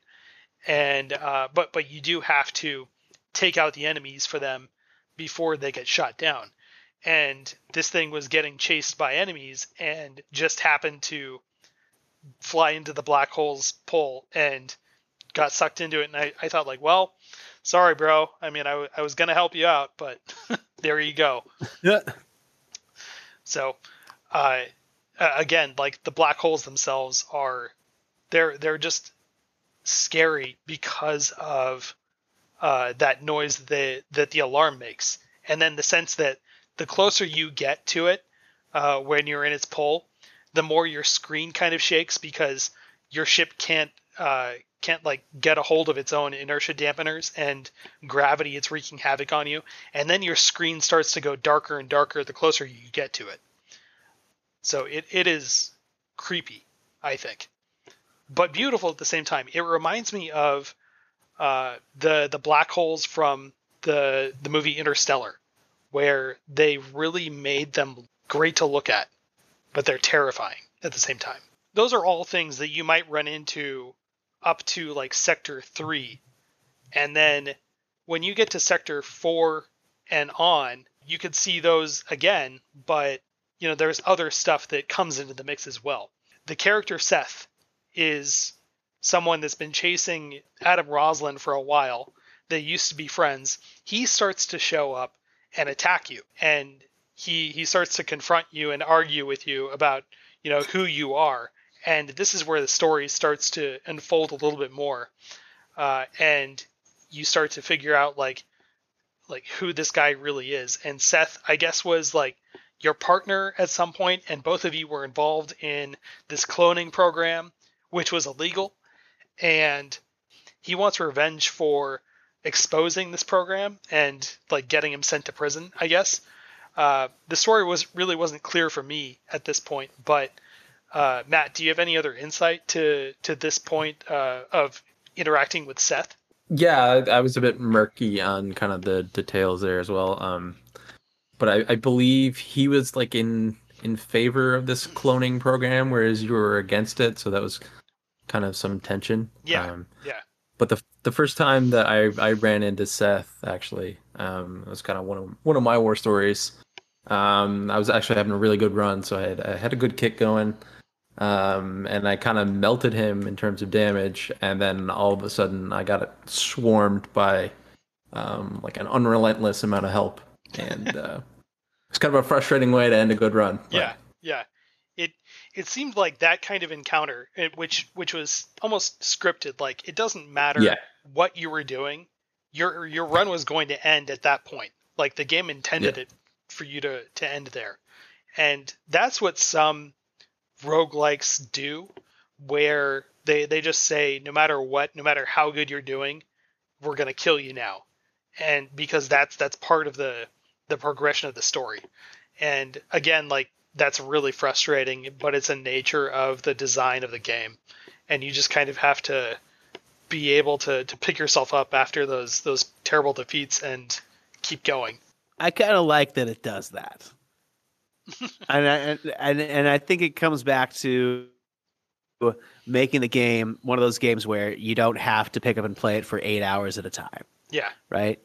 And uh, but but you do have to take out the enemies for them before they get shot down. And this thing was getting chased by enemies and just happened to fly into the black hole's pole and got sucked into it. And I, I thought like, well, sorry, bro. I mean, I, I was going to help you out, but there you go. Yeah. So, uh, again, like the black holes themselves are, they're, they're just scary because of, uh, that noise that, that the alarm makes. And then the sense that the closer you get to it, uh, when you're in its pull, the more your screen kind of shakes because your ship can't uh, can't like get a hold of its own inertia dampeners and gravity it's wreaking havoc on you and then your screen starts to go darker and darker the closer you get to it so it, it is creepy i think. But beautiful at the same time. It reminds me of uh, the the black holes from the the movie interstellar where they really made them great to look at but they're terrifying at the same time. Those are all things that you might run into up to like sector 3 and then when you get to sector 4 and on you could see those again but you know there's other stuff that comes into the mix as well. The character seth is someone that's been chasing adam roslin for a while. They used to be friends. He starts to show up and attack you and he he starts to confront you and argue with you about you know who you are. And this is where the story starts to unfold a little bit more uh, and you start to figure out like like who this guy really is. And seth i guess was like your partner at some point and both of you were involved in this cloning program which was illegal and he wants revenge for exposing this program and like getting him sent to prison i guess uh, the story was really wasn't clear for me at this point, but uh, Matt, do you have any other insight to to this point uh, of interacting with Seth? Yeah, I was a bit murky on kind of the details there as well. Um, but I, I believe he was like in in favor of this cloning program, whereas you were against it. So that was kind of some tension. Yeah, um, yeah. But the the first time that I, I ran into Seth, actually, um, it was kind of one of one of my war stories. Um, I was actually having a really good run, so I had, I had a good kick going. Um, and I kind of melted him in terms of damage, and then all of a sudden I got swarmed by um, like an unrelentless amount of help, and uh, it's kind of a frustrating way to end a good run. But. Yeah, yeah. It it seemed like that kind of encounter, eh, which which was almost scripted. Like it doesn't matter yeah. what you were doing, your your run was going to end at that point. Like the game intended yeah. it for you to to end there. And that's what some roguelikes do where they they just say no matter what, no matter how good you're doing, we're going to kill you now. And because that's that's part of the the progression of the story. And again, like that's really frustrating, but it's a nature of the design of the game. And you just kind of have to be able to, to pick yourself up after those those terrible defeats and keep going. I kind of like that it does that, and, I, and and I think it comes back to making the game one of those games where you don't have to pick up and play it for eight hours at a time. Yeah. Right.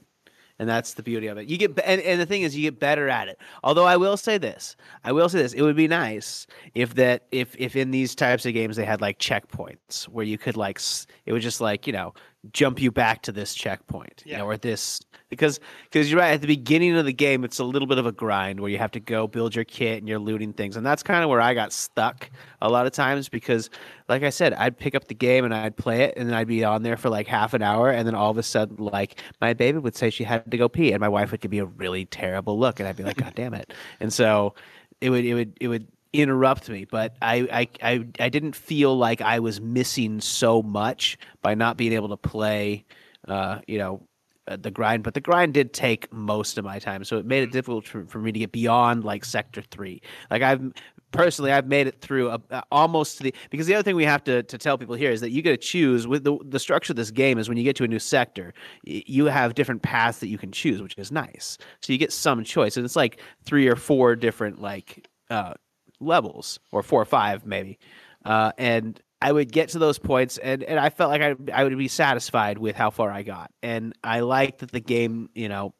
And that's the beauty of it. You get and, and the thing is you get better at it. Although I will say this. I will say this. It would be nice if that if if in these types of games they had like checkpoints where you could like it was just like, you know, jump you back to this checkpoint, yeah. you know, or this because because you're right at the beginning of the game it's a little bit of a grind where you have to go build your kit and you're looting things and that's kind of where I got stuck a lot of times because like I said I'd pick up the game and I'd play it and then I'd be on there for like half an hour and then all of a sudden like my baby would say she had to go pee and my wife would give me a really terrible look and I'd be like god damn it and so it would it would it would interrupt me but I, I i i didn't feel like i was missing so much by not being able to play uh you know uh, the grind but the grind did take most of my time so it made it difficult for, for me to get beyond like sector three like i've personally, I've made it through a, a, almost to the because the other thing we have to, to tell people here is that you get to choose with the the structure of this game is when you get to a new sector, y- you have different paths that you can choose, which is nice. So you get some choice, and it's like three or four different like uh, levels, or four or five maybe, uh, and I would get to those points, and, and I felt like I I would be satisfied with how far I got, and I like that the game, you know,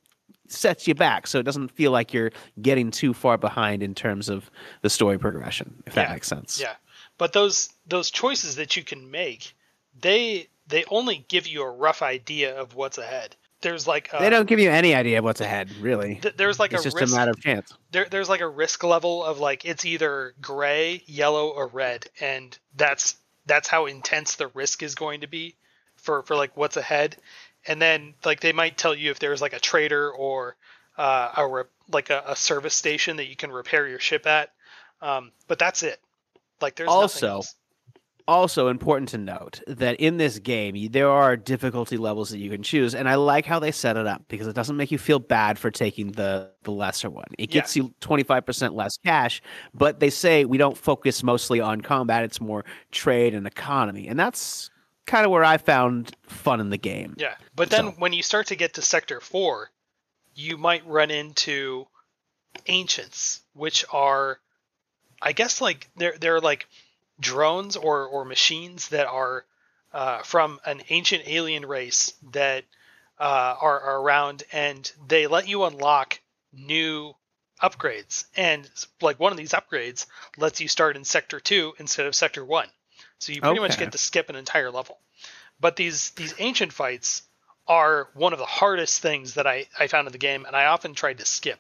sets you back so it doesn't feel like you're getting too far behind in terms of the story progression if that makes sense. Yeah, but those those choices that you can make, they they only give you a rough idea of what's ahead. There's like a, they don't give you any idea of what's ahead really th- there's like it's a just risk a matter of chance there, there's like a risk level of like it's either gray, yellow, or red, and that's that's how intense the risk is going to be for for like what's ahead. And then like they might tell you if there's like a trader or uh, a re- like a, a service station that you can repair your ship at. Um, but that's it. Like there's nothing Also, else. Also important to note that in this game there are difficulty levels that you can choose and i like how they set it up because it doesn't make you feel bad for taking the the lesser one. It Yeah. gets you 25% less cash but they say we don't focus mostly on combat it's more trade and economy and that's kind of where i found fun in the game. Yeah, but then So- when you start to get to Sector Four, you might run into ancients, which are, I guess, like they're they're like drones or or machines that are uh, from an ancient alien race that uh, are, are around, and they let you unlock new upgrades. And like one of these upgrades lets you start in Sector Two instead of Sector One, so you pretty much get to skip an entire level. But these these ancient fights are one of the hardest things that I, I found in the game, and I often tried to skip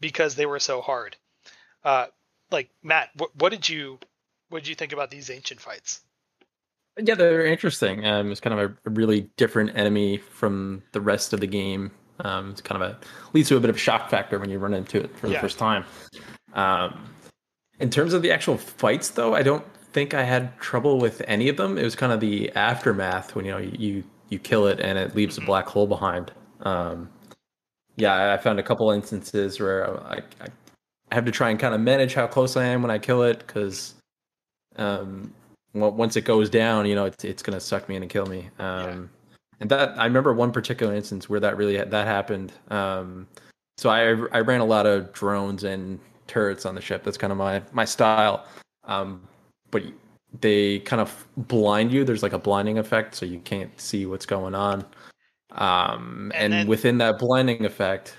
because they were so hard. Uh, like Matt, what, what did you what did you think about these ancient fights? Yeah, they're interesting. Um, it's kind of a, really different enemy from the rest of the game. Um, it's kind of a leads to a bit of shock factor when you run into it for the Yeah. first time. Um, in terms of the actual fights, though, I don't think I had trouble with any of them. It was kind of the aftermath when you know you you kill it and it leaves a black hole behind. Um, yeah, I found a couple instances where I, I, I have to try and kind of manage how close I am when I kill it because um, once it goes down, you know, it's it's gonna suck me in and kill me. Um, And that I remember one particular instance where that really that happened. Um, so I I ran a lot of drones and turrets on the ship. That's kind of my my style. Um, but they kind of blind you. There's like a blinding effect, so you can't see what's going on. Um, And and then- within that blinding effect,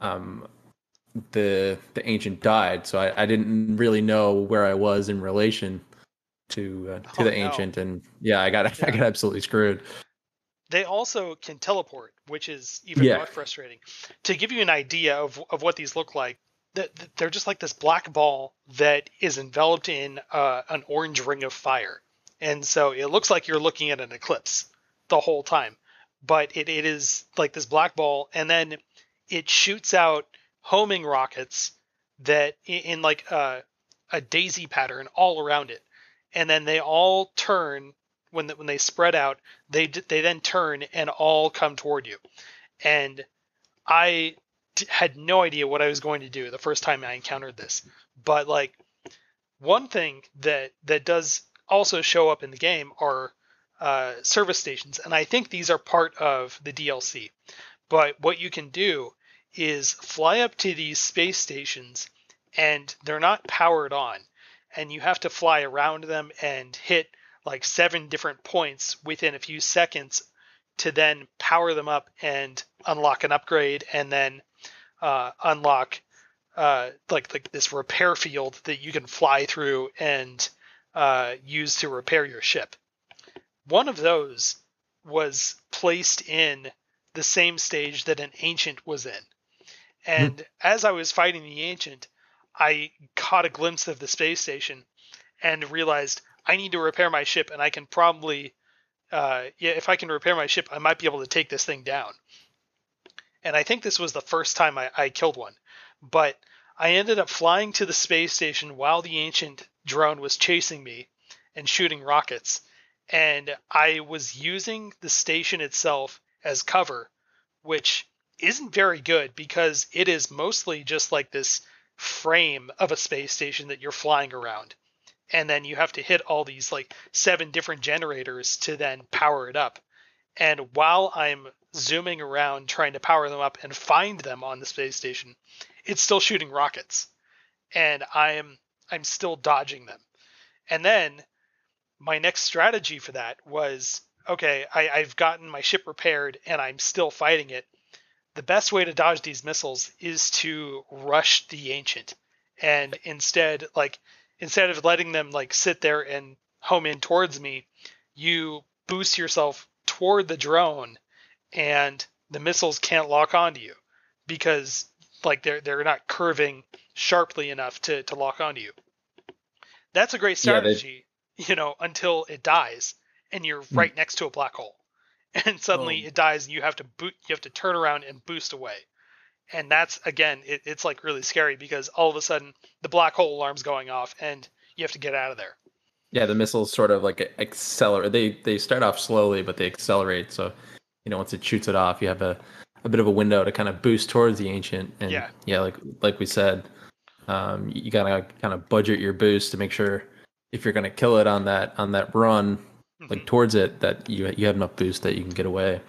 um, the the ancient died. So I, I didn't really know where I was in relation to uh, to Oh, the no. ancient, and yeah, I got Yeah. I got absolutely screwed. They also can teleport, which is even Yeah. more frustrating. To give you an idea of, of what these look like, th- th- they're just like this black ball that is enveloped in uh, an orange ring of fire. And so it looks like you're looking at an eclipse the whole time. But it, it is like this black ball, and then it shoots out homing rockets that in, in like a, a daisy pattern all around it. And then they all turn when the, when they spread out they they then turn and all come toward you. And i had no idea what i was going to do the first time i encountered this. But like one thing that that does also show up in the game are uh, service stations. And i think these are part of the dlc but what you can do is fly up to these space stations and they're not powered on and you have to fly around them and hit like seven different points within a few seconds to then power them up and unlock an upgrade and then uh, unlock uh, like like this repair field that you can fly through and uh, use to repair your ship. One of those was placed in the same stage that an ancient was in. And as I was fighting the ancient, I caught a glimpse of the space station and realized I need to repair my ship, and I can probably, uh, yeah, if I can repair my ship, I might be able to take this thing down. And I think this was the first time I, I killed one, but I ended up flying to the space station while the ancient drone was chasing me and shooting rockets, and I was using the station itself as cover, which isn't very good because it is mostly just like this frame of a space station that you're flying around. And then you have to hit all these like seven different generators to then power it up. And while I'm zooming around trying to power them up and find them on the space station, it's still shooting rockets. And I'm I'm still dodging them. And then my next strategy for that was okay, I, I've gotten my ship repaired and I'm still fighting it. The best way to dodge these missiles is to rush the ancient. And instead, like instead of letting them like sit there and home in towards me, you boost yourself toward the drone and the missiles can't lock onto you because like they're they're not curving sharply enough to, to lock onto you. That's a great strategy, yeah, you know, until it dies and you're mm. right next to a black hole. And suddenly oh. it dies and you have to boot you have to turn around and boost away. And that's again, it, it's like really scary because all of a sudden the black hole alarm's going off and you have to get out of there. Yeah, the missiles sort of like accelerate. They they start off slowly, but they accelerate. So, you know, once it shoots it off, you have a, a bit of a window to kind of boost towards the ancient. And yeah, yeah like like we said, um, you gotta kind of budget your boost to make sure if you're gonna kill it on that on that run, mm-hmm. like towards it, that you you have enough boost that you can get away.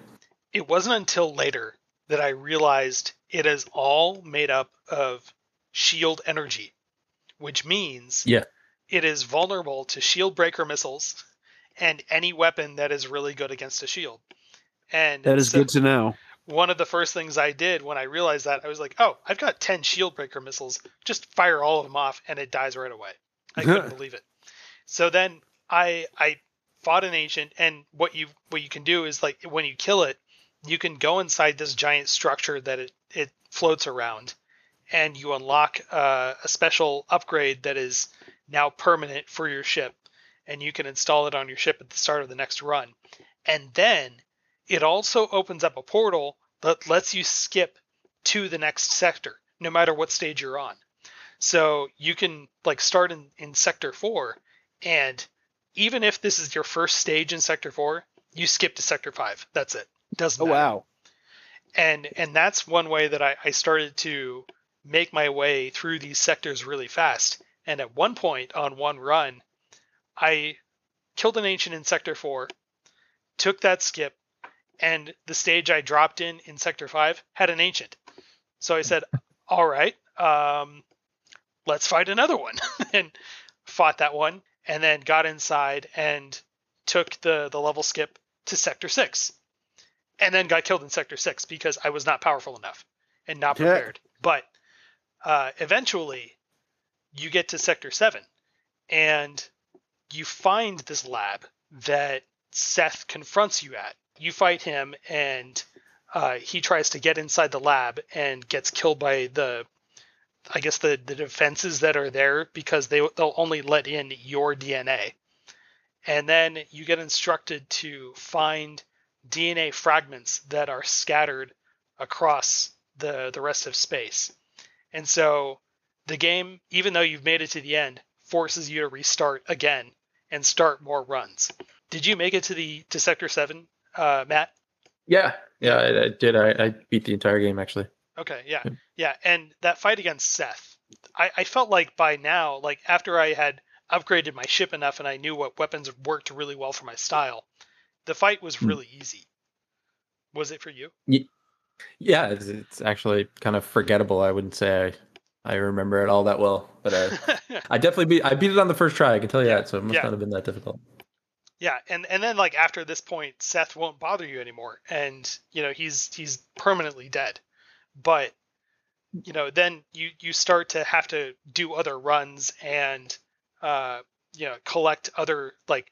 It wasn't until later that I realized it is all made up of shield energy, which means yeah, it is vulnerable to shield breaker missiles and any weapon that is really good against a shield. And that is so, good to know one of the first things I did when I realized that, I was like, oh, I've got 10 shield breaker missiles. Just fire all of them off and it dies right away. I couldn't believe it. So then I I fought an ancient and what you what you can do is like when you kill it, you can go inside this giant structure that it, it floats around and you unlock uh, a special upgrade that is now permanent for your ship and you can install it on your ship at the start of the next run. And then it also opens up a portal that lets you skip to the next sector, no matter what stage you're on. So you can like start in, in sector four, and even if this is your first stage in sector four, you skip to sector five. That's it. Doesn't. Oh matter. wow. And and that's one way that I, I started to make my way through these sectors really fast. And at one point on one run, I killed an ancient in sector four, took that skip, and the stage I dropped in in Sector 5 had an ancient. So I said, all right, um, let's fight another one. and fought that one, and then got inside and took the, the level skip to Sector 6. And then got killed in Sector 6 because I was not powerful enough and not prepared. Yeah. But uh, eventually, you get to Sector 7, and you find this lab that Seth confronts you at you fight him and uh, he tries to get inside the lab and gets killed by the I guess the, the defenses that are there because they they'll only let in your DNA. And then you get instructed to find DNA fragments that are scattered across the the rest of space. And so the game, even though you've made it to the end, forces you to restart again and start more runs. Did you make it to the to sector 7 uh, Matt? Yeah, yeah, I, I did. I, I, beat the entire game actually. Okay, yeah, yeah, and that fight against Seth, I, I felt like by now, like after I had upgraded my ship enough and I knew what weapons worked really well for my style, the fight was hmm. really easy. Was it for you? Yeah, it's, it's, actually kind of forgettable. I wouldn't say I, I remember it all that well, but I, I definitely beat. I beat it on the first try. I can tell you yeah. that, so it must yeah. not have been that difficult. Yeah, and and then like after this point, Seth won't bother you anymore, and you know he's he's permanently dead. But you know then you you start to have to do other runs and uh you know collect other like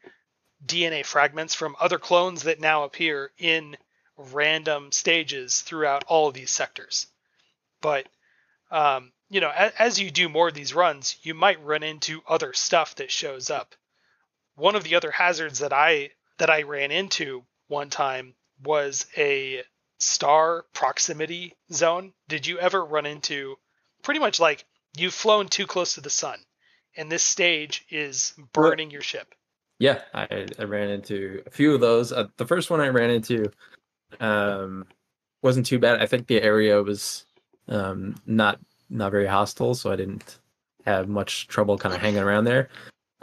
DNA fragments from other clones that now appear in random stages throughout all of these sectors. But um, you know, as, as you do more of these runs, you might run into other stuff that shows up one of the other hazards that I that I ran into one time was a star proximity zone. Did you ever run into pretty much like you've flown too close to the sun and this stage is burning your ship? Yeah, I, I ran into a few of those. Uh, the first one I ran into um, wasn't too bad. I think the area was um, not not very hostile, so I didn't have much trouble kind of hanging around there.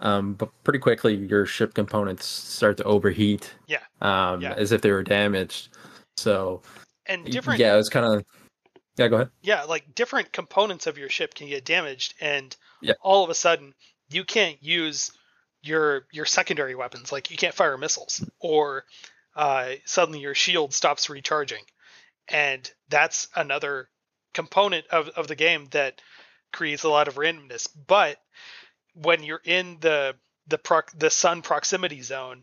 Um, but pretty quickly, your ship components start to overheat. Yeah. Um, Yeah. as if they were damaged. So And different yeah, it's kind of yeah. Go ahead. yeah, like different components of your ship can get damaged, and Yeah. all of a sudden you can't use your your secondary weapons. Like you can't fire missiles, or uh, suddenly your shield stops recharging, and that's another component of of the game that creates a lot of randomness. But when you're in the the proc- the sun proximity zone,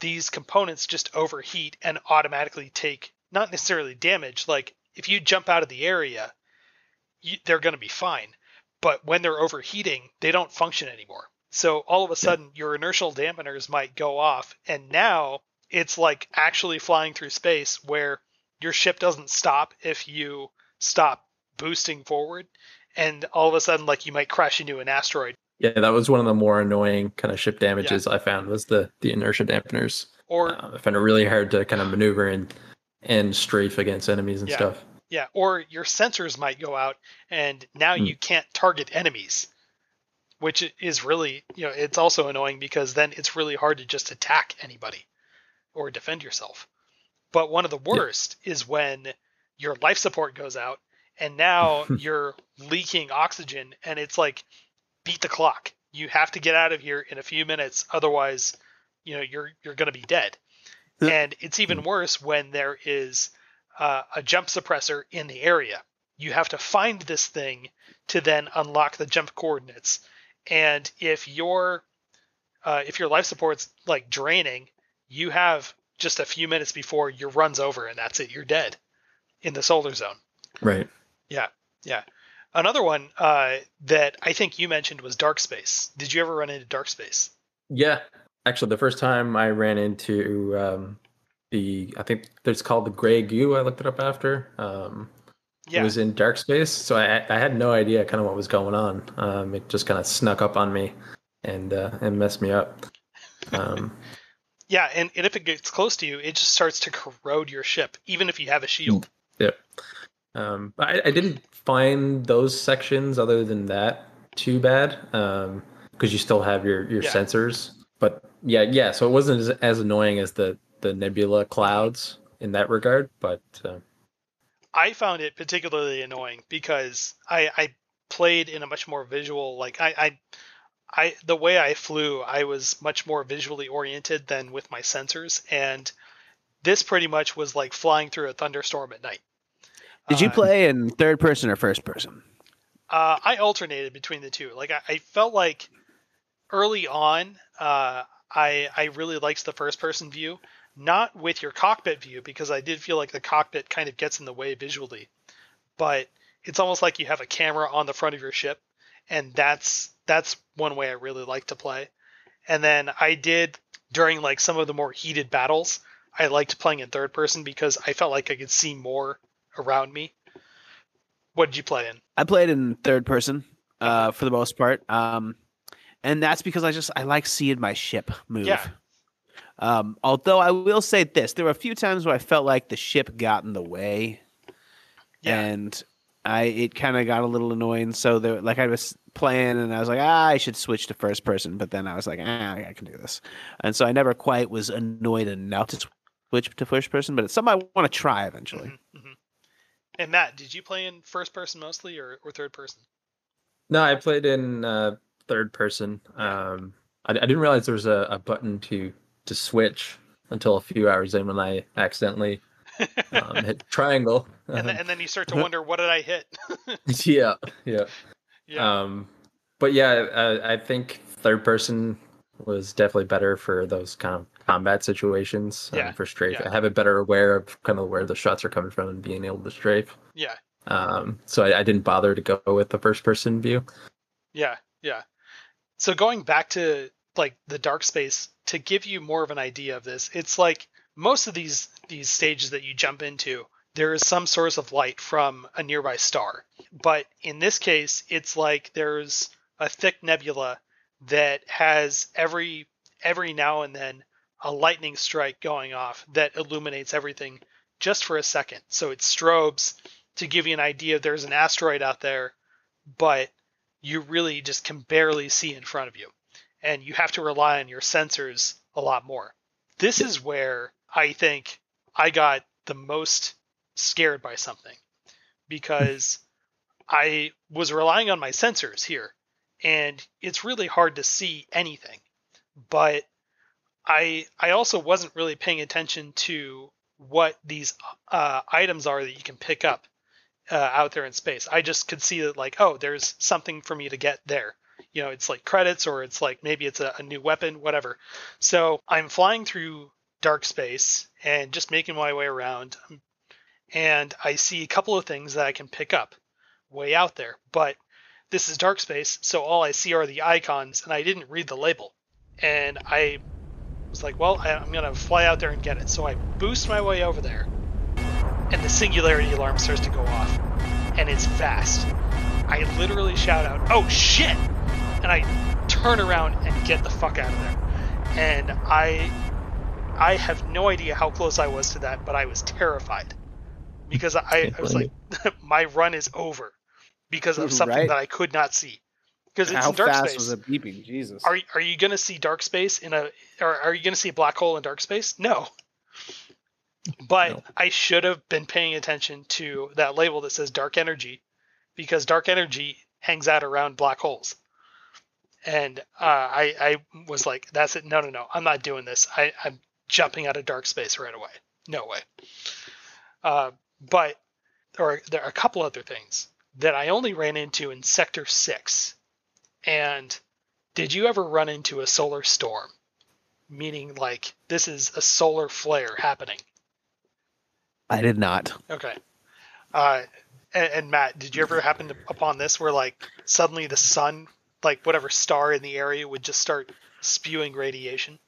these components just overheat and automatically take not necessarily damage. Like if you jump out of the area, you, they're going to be fine. But when they're overheating, they don't function anymore. So all of a sudden, your inertial dampeners might go off, and now it's like actually flying through space where your ship doesn't stop if you stop boosting forward, and all of a sudden, like you might crash into an asteroid Yeah, that was one of the more annoying kind of ship damages I found was the the inertia dampeners. or Uh, I found it really hard to kind of maneuver and and strafe against enemies and Yeah. stuff. Yeah, or your sensors might go out and now Hmm. you can't target enemies, which is really, you know, it's also annoying because then it's really hard to just attack anybody or defend yourself. But one of the worst is when your life support goes out and now you're leaking oxygen and it's like beat the clock. You have to get out of here in a few minutes otherwise, you know, you're you're going to be dead. And it's even worse when there is uh, a jump suppressor in the area. You have to find this thing to then unlock the jump coordinates. And if your uh, if your life support's like draining, you have just a few minutes before your run's over, and that's it. You're dead in the solar zone. Right. Yeah. Yeah. Another one uh, that I think you mentioned was Dark Space. Did you ever run into Dark Space? Yeah. Actually, the first time I ran into um, the, I think it's called the Grey Goo. I looked it up after. Um, Yeah. It was in dark space, so I, I had no idea kind of what was going on. Um, it just kind of snuck up on me and uh, and messed me up. Um, Yeah, and, and if it gets close to you, it just starts to corrode your ship, even if you have a shield. yeah. Um, but I, I didn't find those sections other than that too bad because you still have your your Yeah. sensors. But yeah, yeah. So it wasn't as, as annoying as the the nebula clouds in that regard. But uh, I found it particularly annoying because I, I played in a much more visual like I, I I the way I flew I was much more visually oriented than with my sensors and this pretty much was like flying through a thunderstorm at night. Did you Uh, play in third person or first person? Uh, I alternated between the two. Like I, I felt like early on, uh, I I really liked the first person view, not with your cockpit view because I did feel like the cockpit kind of gets in the way visually, but it's almost like you have a camera on the front of your ship, and that's that's one way I really like to play. And then I did during like some of the more heated battles, I liked playing in third person because I felt like I could see more around me. What did you play in? I played in third person uh, for the most part, um, and that's because I just I like seeing my ship move. Yeah. Um, although I will say this, there were a few times where I felt like the ship got in the way, Yeah. and I it kind of got a little annoying. So there, like I was playing, and I was like, ah, I should switch to first person. But then I was like, ah, I can do this, and so I never quite was annoyed enough to switch to first person. But it's something I want to try eventually. Mhm, mhm. And Matt, did you play in first person mostly or, or third person? no, I played in uh, third person. Um, I, I didn't realize there was a, a button to to switch until a few hours in when I accidentally um, hit triangle. and, then, and then you start to wonder, what did I hit? yeah, yeah. yeah. Um, but yeah, I, I think third person was definitely better for those kind of combat situations. um, Yeah, for strafe, yeah. I have a better aware of kind of where the shots are coming from and being able to strafe. yeah. Um, so I, I didn't bother to go with the first person view. Yeah. Yeah. So going back to like the dark space to give you more of an idea of this, it's like most of these these stages that you jump into, there is some source of light from a nearby star. But in this case, it's like there's a thick nebula that has every every now and then a lightning strike going off that illuminates everything just for a second. So it strobes to give you an idea there's an asteroid out there but you really just can barely see in front of you. And you have to rely on your sensors a lot more. This is where I think I got the most scared by something because I was relying on my sensors here and it's really hard to see anything. But I I also wasn't really paying attention to what these uh, items are that you can pick up uh, out there in space. I just could see that like, oh, there's something for me to get there. You know, it's like credits or it's like maybe it's a, a new weapon, whatever. So I'm flying through dark space and just making my way around, and I see a couple of things that I can pick up way out there. But this is dark space, so all I see are the icons, and I didn't read the label. And I was like, well, I, I'm gonna fly out there and get it. So I boost my way over there, and the singularity alarm starts to go off, and it's fast. I literally shout out, "Oh shit!" and I turn around and get the fuck out of there. And I, I have no idea how close I was to that, but I was terrified because I, I was like, my run is over because of something Right. that I could not see. Because it's How in dark fast space. was it beeping? Jesus. Are are you going to see dark space in a or are you going to see a black hole in dark space? No. But No. I should have been paying attention to that label that says dark energy because dark energy hangs out around black holes. And uh, I I was like, that's it. No, no, no. I'm not doing this. I, I'm jumping out of dark space right away. No way. Uh, but there are, there are a couple other things that I only ran into in Sector 6. And did you ever run into a solar storm? Meaning, like, this is a solar flare happening. I did not. Okay. Uh, and, and Matt, did you ever happen to, upon this where, like, suddenly the sun, like, whatever star in the area would just start spewing radiation?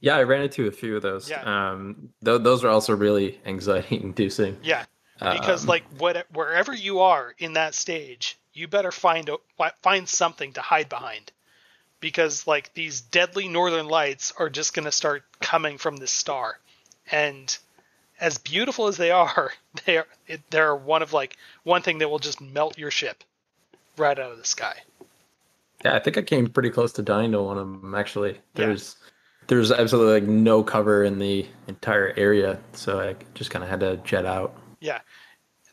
Yeah, I ran into a few of those. Yeah. Um, th- those are also really anxiety inducing. Yeah. Because, Um, like, what, wherever you are in that stage, you better find a, find something to hide behind. Because, like, these deadly northern lights are just going to start coming from this star. And as beautiful as they are, they are it, they're one of like one thing that will just melt your ship right out of the sky. Yeah, I think I came pretty close to dying to one of them. Actually, there's there's absolutely like no cover in the entire area, so I just kind of had to jet out. Yeah.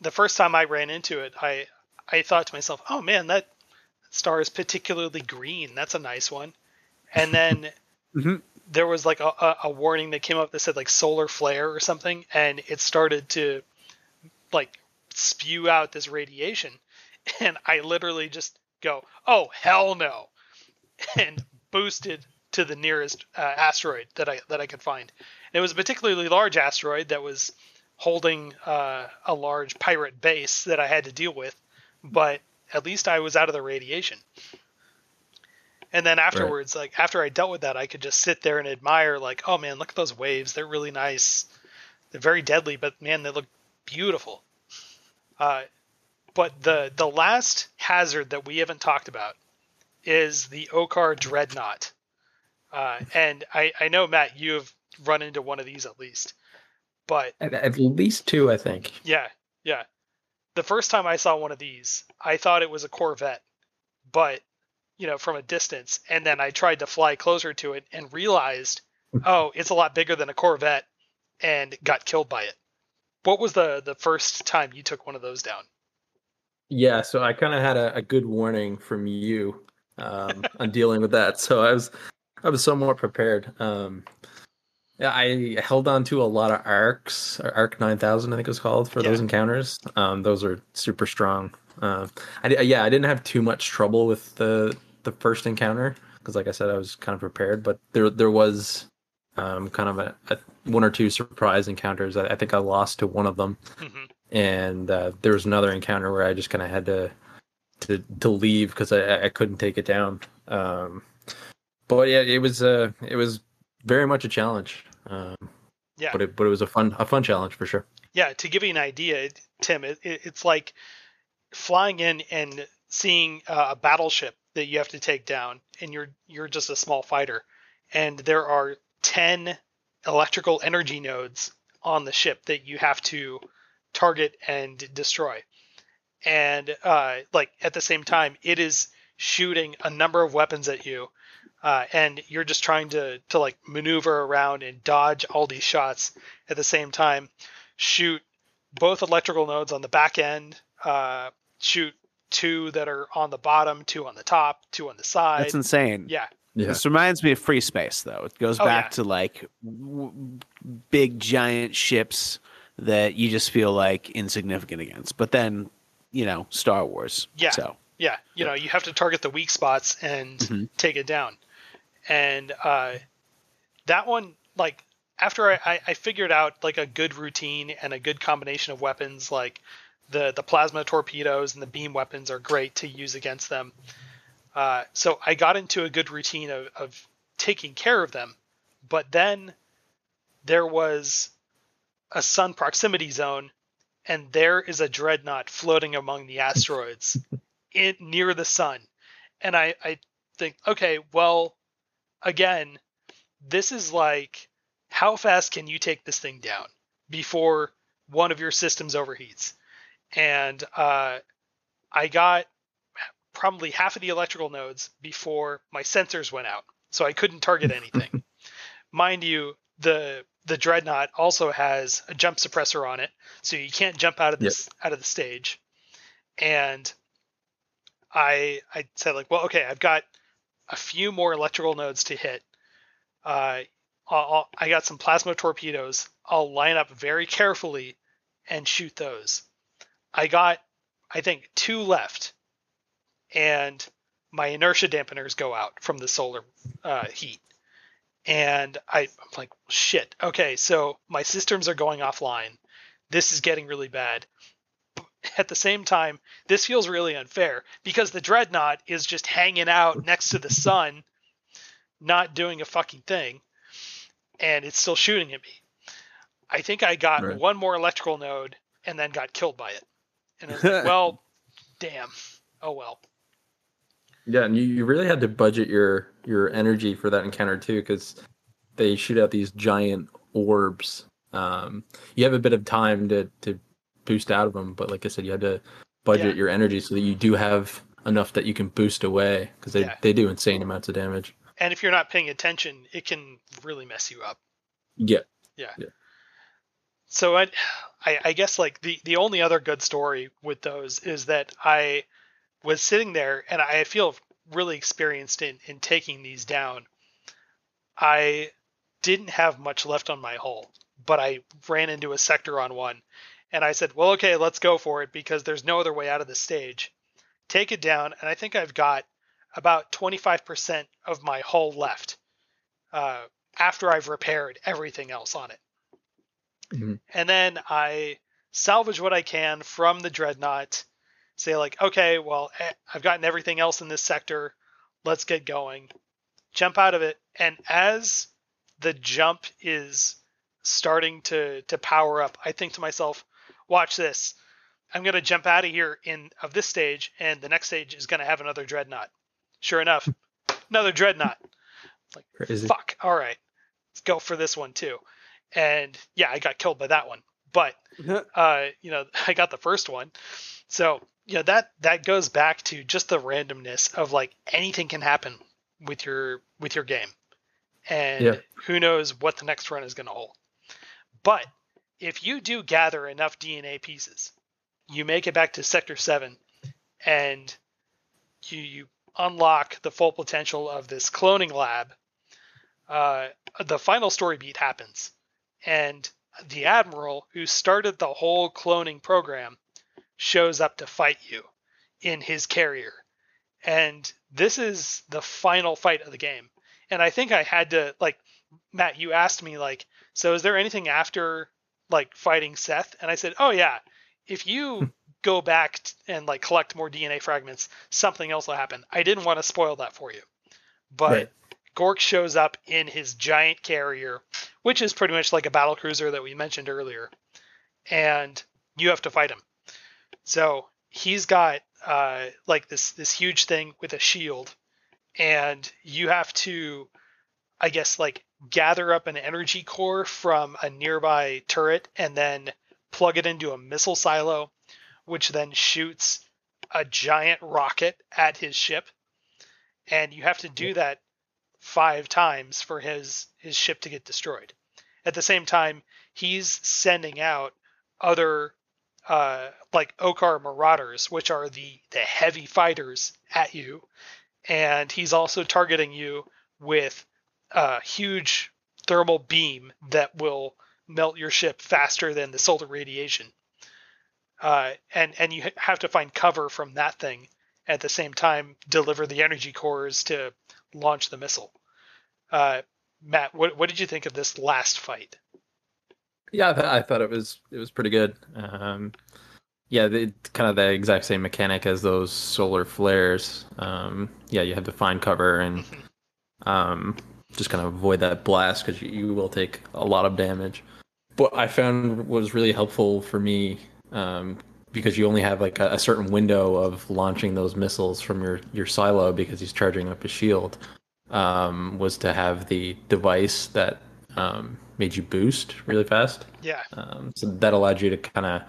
The first time I ran into it, I I thought to myself, "Oh man, that star is particularly green. That's a nice one." And then Mhm. there was like a, a, a warning that came up that said like solar flare or something, and it started to like spew out this radiation, and I literally just go, "Oh hell no," and boosted to the nearest uh, asteroid that I that I could find. And it was a particularly large asteroid that was holding uh, a large pirate base that I had to deal with, but at least I was out of the radiation. And then afterwards, like after I dealt with that, I could just sit there and admire, like, oh man, look at those waves. They're really nice. They're very deadly, but man, they look beautiful. Uh, but the the last hazard that we haven't talked about is the Okkar Dreadnought. Uh, and I, I know Matt, you have run into one of these at least. But At, at least two, I think. yeah, yeah. The first time I saw one of these, I thought it was a Corvette, but you know, from a distance, and then I tried to fly closer to it and realized, oh, it's a lot bigger than a Corvette, and got killed by it. What was the the first time you took one of those down? Yeah, so I kind of had a, a good warning from you um, on dealing with that, so I was I was somewhat prepared. Um, I held on to a lot of arcs, or Arc nine thousand, I think it was called, for those encounters. Um, those are super strong. Uh, I yeah, I didn't have too much trouble with the the first encounter because, like I said, I was kind of prepared. But there there was um, kind of a, a one or two surprise encounters. I, I think I lost to one of them hmm and uh, there was another encounter where I just kind of had to to to leave because I I couldn't take it down. Um, but yeah, it was uh it was very much a challenge. Um, Yeah. but it but it was a fun a fun challenge for sure. Yeah, to give you an idea, Tim, it, it, it's like flying in and seeing a battleship that you have to take down, and you're you're just a small fighter, and there are ten electrical energy nodes on the ship that you have to target and destroy. and uh, like at the same time, it is shooting a number of weapons at you, uh, and you're just trying to to like maneuver around and dodge all these shots at the same time. Shoot both electrical nodes on the back end. Uh, shoot two that are on the bottom, two on the top, two on the side. That's insane. yeah, Yeah. This reminds me of FreeSpace, though. It goes Oh, back yeah. to like w- big giant ships that you just feel like insignificant against. But then, you know, Star Wars. Yeah. So Yeah, you know, you have to target the weak spots and Mhm. take it down. And uh, that one, like, after I, I, figured out like a good routine and a good combination of weapons, like the the plasma torpedoes and the beam weapons are great to use against them. Uh, so I got into a good routine of, of taking care of them, but then there was a sun proximity zone, and there is a dreadnought floating among the asteroids in near the sun. And I, I think, okay, well, again, this is like how fast can you take this thing down before one of your systems overheats? And uh, I got probably half of the electrical nodes before my sensors went out, so I couldn't target anything. Mind you, the the dreadnought also has a jump suppressor on it, so you can't jump out of this out of the stage. And I I said like, well, okay, I've got a few more electrical nodes to hit. Uh, I'll, I got some plasma torpedoes. I'll line up very carefully and shoot those. I got, I think, two left, and my inertia dampeners go out from the solar uh, heat. And I, I'm like, shit. Okay, so my systems are going offline. This is getting really bad. At the same time, this feels really unfair because the dreadnought is just hanging out next to the sun, not doing a fucking thing, and it's still shooting at me. I think I got Right. one more electrical node and then got killed by it. And I was like, well, damn. Oh well. Yeah, and you, you really had to budget your your energy for that encounter too, because they shoot out these giant orbs. Um, you have a bit of time to to boost out of them, but like I said, you had to budget Yeah. your energy so that you do have enough that you can boost away because they Yeah. they do insane amounts of damage. And if you're not paying attention, it can really mess you up. Yeah, Yeah. so I, I, I guess like the the only other good story with those is that I was sitting there and I feel really experienced in in taking these down. I didn't have much left on my hull, but I ran into a sector on one, and I said, "Well, okay, let's go for it because there's no other way out of the stage." Take it down, and I think I've got about 25% of my hull left uh, after I've repaired everything else on it and then I salvage what I can from the dreadnought. Say like, okay, well, eh, I've gotten everything else in this sector. Let's get going. Jump out of it, and as the jump is starting to to power up, I think to myself, watch this. I'm gonna jump out of here in of this stage, and the next stage is gonna have another dreadnought. Sure enough, another dreadnought. crazy. Fuck. All right, let's go for this one too. And yeah, I got killed by that one, but uh, you know, I got the first one. So you know that that goes back to just the randomness of like anything can happen with your with your game, and Yeah. who knows what the next run is going to hold. But if you do gather enough DNA pieces, you make it back to Sector Seven, and you you unlock the full potential of this cloning lab. Uh, the final story beat happens, and the admiral who started the whole cloning program shows up to fight you in his carrier and this is the final fight of the game and i think i had to like matt you asked me like so is there anything after like fighting seth and i said oh yeah if you go back t- and like collect more dna fragments something else will happen. I didn't want to spoil that for you. But Right. gork shows up in his giant carrier which is pretty much like a battle cruiser that we mentioned earlier and you have to fight him. So he's got uh, like this this huge thing with a shield, and you have to, I guess, like gather up an energy core from a nearby turret and then plug it into a missile silo, which then shoots a giant rocket at his ship, and you have to do that five times for his his ship to get destroyed. At the same time, he's sending out other uh, like Okkar Marauders, which are the the heavy fighters at you, and he's also targeting you with a huge thermal beam that will melt your ship faster than the solar radiation. Uh, and and you have to find cover from that thing at the same time deliver the energy cores to launch the missile. Uh, Matt, what what did you think of this last fight? Yeah, I, th- I thought it was it was pretty good. Um, yeah, the, kind of the exact same mechanic as those solar flares. Um, yeah, you have to find cover and um, just kind of avoid that blast because you, you will take a lot of damage. What I found was really helpful for me um, because you only have like a, a, certain window of launching those missiles from your your silo because he's charging up his shield. Um, was to have the device that um, made you boost really fast. Yeah. Um, so that allowed you to kind of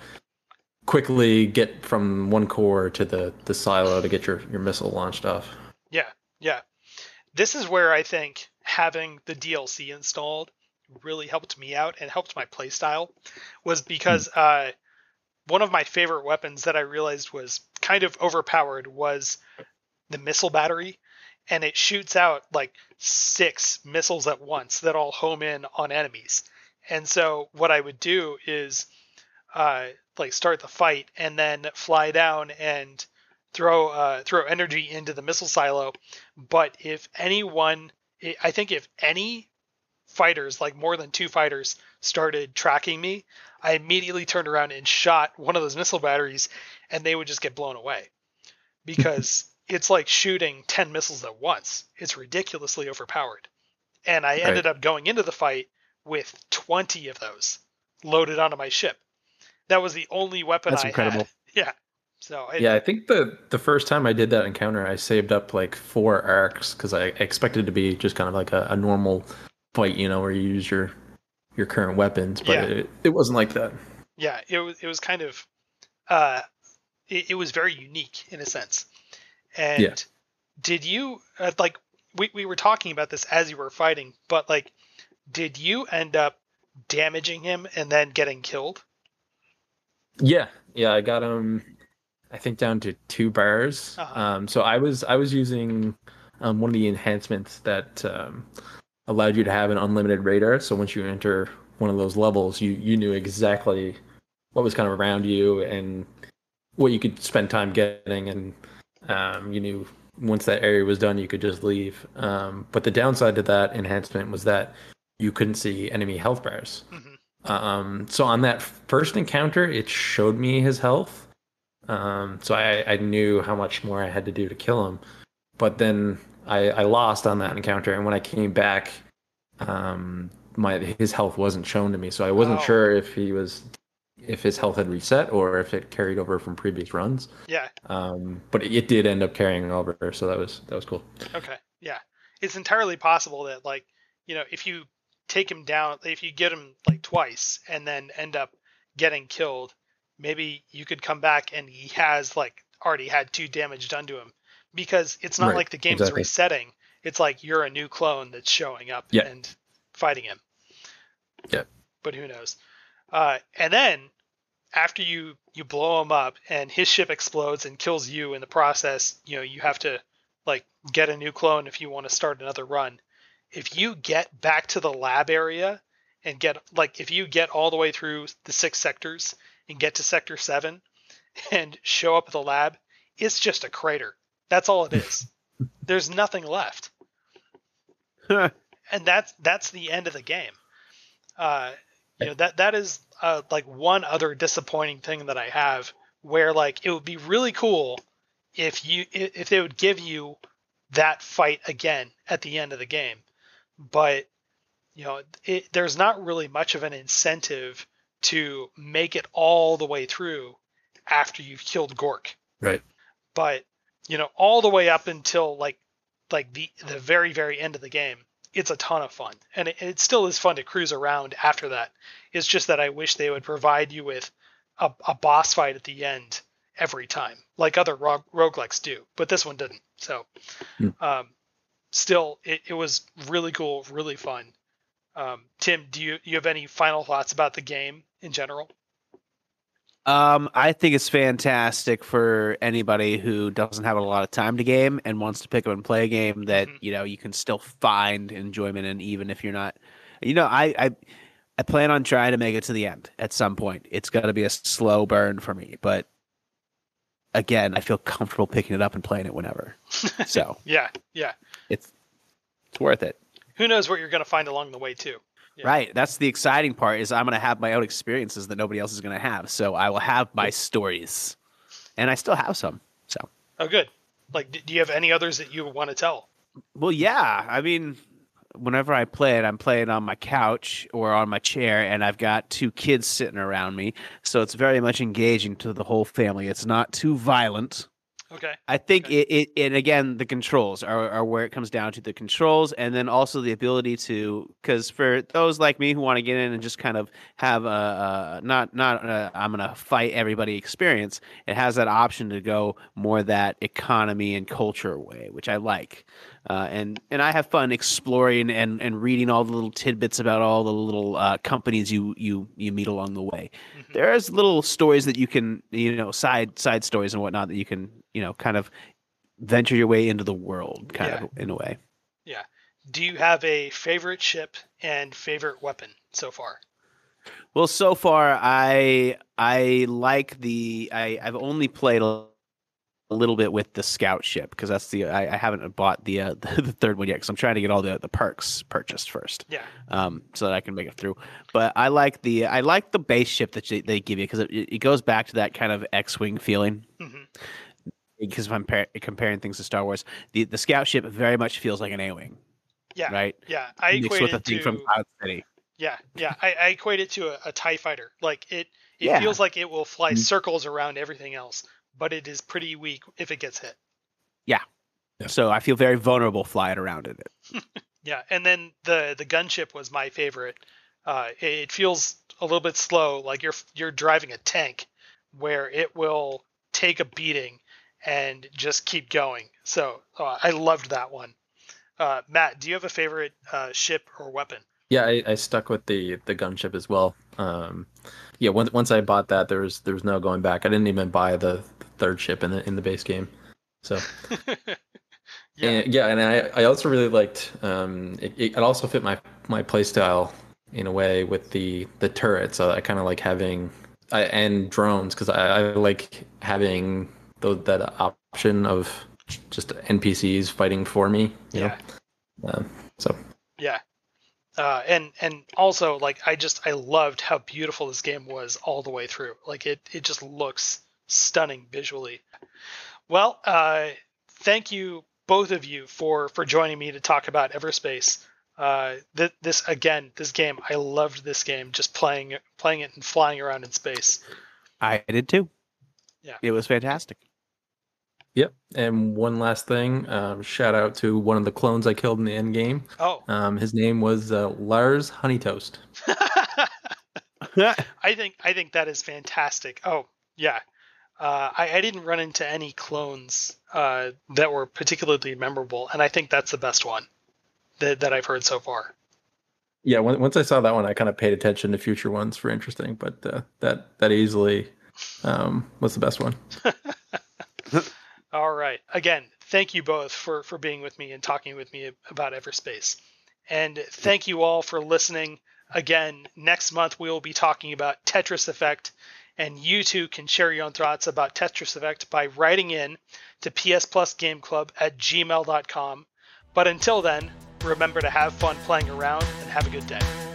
quickly get from one core to the the silo to get your your missile launched off. Yeah, yeah. This is where I think having the DLC installed really helped me out and helped my playstyle was because hmm. uh, one of my favorite weapons that I realized was kind of overpowered was the missile battery and it shoots out like six missiles at once that all home in on enemies. And so what I would do is uh, like start the fight and then fly down and throw uh, throw energy into the missile silo. But if anyone, I think if any fighters, like more than two fighters, started tracking me, I immediately turned around and shot one of those missile batteries, and they would just get blown away because it's like shooting 10 missiles at once. It's ridiculously overpowered. And I ended up going into the fight with 20 of those loaded onto my ship. That was the only weapon That's I incredible. had. Yeah. So I, yeah, I think the the first time I did that encounter, I saved up like four arcs because I expected it to be just kind of like a, a, normal fight, you know, where you use your your current weapons, but yeah. it, it wasn't like that. Yeah, it was it was kind of uh, it, it was very unique in a sense. And yeah. did you uh, like we we were talking about this as you were fighting, but like did you end up damaging him and then getting killed? Yeah, yeah, I got him. I think down to two bars. Uh-huh. Um, so I was I was using um, one of the enhancements that um, allowed you to have an unlimited radar. So once you enter one of those levels, you you knew exactly what was kind of around you and what you could spend time getting and um, you knew once that area was done, you could just leave. Um, but the downside to that enhancement was that you couldn't see enemy health bars. Mm-hmm. Um, so on that first encounter, it showed me his health. Um, so I, I knew how much more I had to do to kill him. But then I, I lost on that encounter, and when I came back, um, my his health wasn't shown to me. So I wasn't oh. sure if he was if his health had reset or if it carried over from previous runs. Yeah. Um, but it did end up carrying over, so that was that was cool. Okay. Yeah, it's entirely possible that like you know if you take him down, if you get him like twice and then end up getting killed, maybe you could come back and he has like already had two damage done to him because it's not right. like the game's exactly. resetting. It's like you're a new clone that's showing up yeah. and fighting him. Yeah. But who knows? Uh, and then after you you blow him up and his ship explodes and kills you in the process, you know you have to like get a new clone if you want to start another run. If you get back to the lab area and get like if you get all the way through the six sectors and get to sector 7 and show up at the lab, it's just a crater. That's all it is. There's nothing left. and that's that's the end of the game. Uh, you know that that is uh, like one other disappointing thing that I have, where like it would be really cool if you if they would give you that fight again at the end of the game, but you know it, there's not really much of an incentive to make it all the way through after you've killed Gork. Right. But you know all the way up until like like the the very very end of the game it's a ton of fun, and it, it, still is fun to cruise around after that. It's just that I wish they would provide you with a, a boss fight at the end every time, like other rogue roguelikes do, but this one didn't. So, Hmm. um, still, it, it was really cool, really fun. Um, Tim, do you you have any final thoughts about the game in general? Um, I think it's fantastic for anybody who doesn't have a lot of time to game and wants to pick up and play a game that Mhm. you know you can still find enjoyment in, even if you're not. You know, I I, I plan on trying to make it to the end at some point. It's got to be a slow burn for me, but again, I feel comfortable picking it up and playing it whenever. So Yeah, yeah. it's it's worth it. Who knows what you're going to find along the way too? Yeah. Right. That's the exciting part is I'm going to have my own experiences that nobody else is going to have. So I will have my stories. And I still have some. So, Oh, good. Like, do you have any others that you want to tell? well, yeah. I mean, whenever I play it, I'm playing on my couch or on my chair, and I've got two kids sitting around me. So it's very much engaging to the whole family. It's not too violent. Okay. I think Okay. it, it, and again, the controls are, are where it comes down to the controls, and then also the ability to, because for those like me who want to get in and just kind of have a, a not not i I'm gonna fight everybody experience, it has that option to go more that economy and culture way, which I like, uh, and and I have fun exploring and and reading all the little tidbits about all the little uh, companies you you you meet along the way Mhm. there's little stories that you can you know side side stories and whatnot that you can you know kind of venture your way into the world kind Yeah. of in a way Yeah. Do you have a favorite ship and favorite weapon so far? well so far i i like the i i've only played a, little bit with the scout ship because that's the I, I haven't bought the uh the, third one yet because i'm trying to get all the the perks purchased first Yeah. um, so that I can make it through. But I like the I like the base ship that they, they give you because it, it goes back to that kind of X-wing feeling. hmm because if I'm par- comparing things to Star Wars, the, the scout ship very much feels like an A-wing, Yeah. right? Yeah. I Mixed equate with a it thing to from Cloud City. yeah, yeah. I, I equate it to a, a Tie Fighter. Like it, it Yeah. feels like it will fly Mhm. circles around everything else, but it is pretty weak if it gets hit. Yeah. So I feel very vulnerable flying around in it. Yeah, and then the the gunship was my favorite. Uh, it, it feels a little bit slow, like you're you're driving a tank, where it will take a beating and just keep going. So uh, I loved that one. Uh, Matt, do you have a favorite uh, ship or weapon? Yeah, I, I stuck with the the gunship as well. Um, yeah, once once I bought that, there was there was no going back. I didn't even buy the third ship in the in the base game. So yeah, and, yeah, and I, I also really liked um, it, it also fit my my play style in a way with the the turrets. So I kind of like having I, and drones because I, I like having those, that option of just NPCs fighting for me. You yeah, know? um, so yeah. Uh, and and also like I just I loved how beautiful this game was all the way through. Like it it just looks stunning visually. Well, uh, thank you both of you for for joining me to talk about Everspace. Uh, th- this again, this game I loved this game just playing playing it and flying around in space. I did too. Yeah. It was fantastic. Yep. And one last thing, um, shout out to one of the clones I killed in the end game. Oh, Um, his name was uh, Lars Honeytoast. I think I think that is fantastic. Oh yeah, uh, I, I didn't run into any clones uh, that were particularly memorable, and I think that's the best one that that I've heard so far. Yeah, when, once I saw that one, I kind of paid attention to future ones for interesting, but uh, that that easily um, was the best one. All right. Again, thank you both for for being with me and talking with me about Everspace, and thank you all for listening. Again, next month we will be talking about Tetris Effect, and you too can share your own thoughts about Tetris Effect by writing in to PS Plus Game Club at gmail.com. But until then, remember to have fun playing around and have a good day.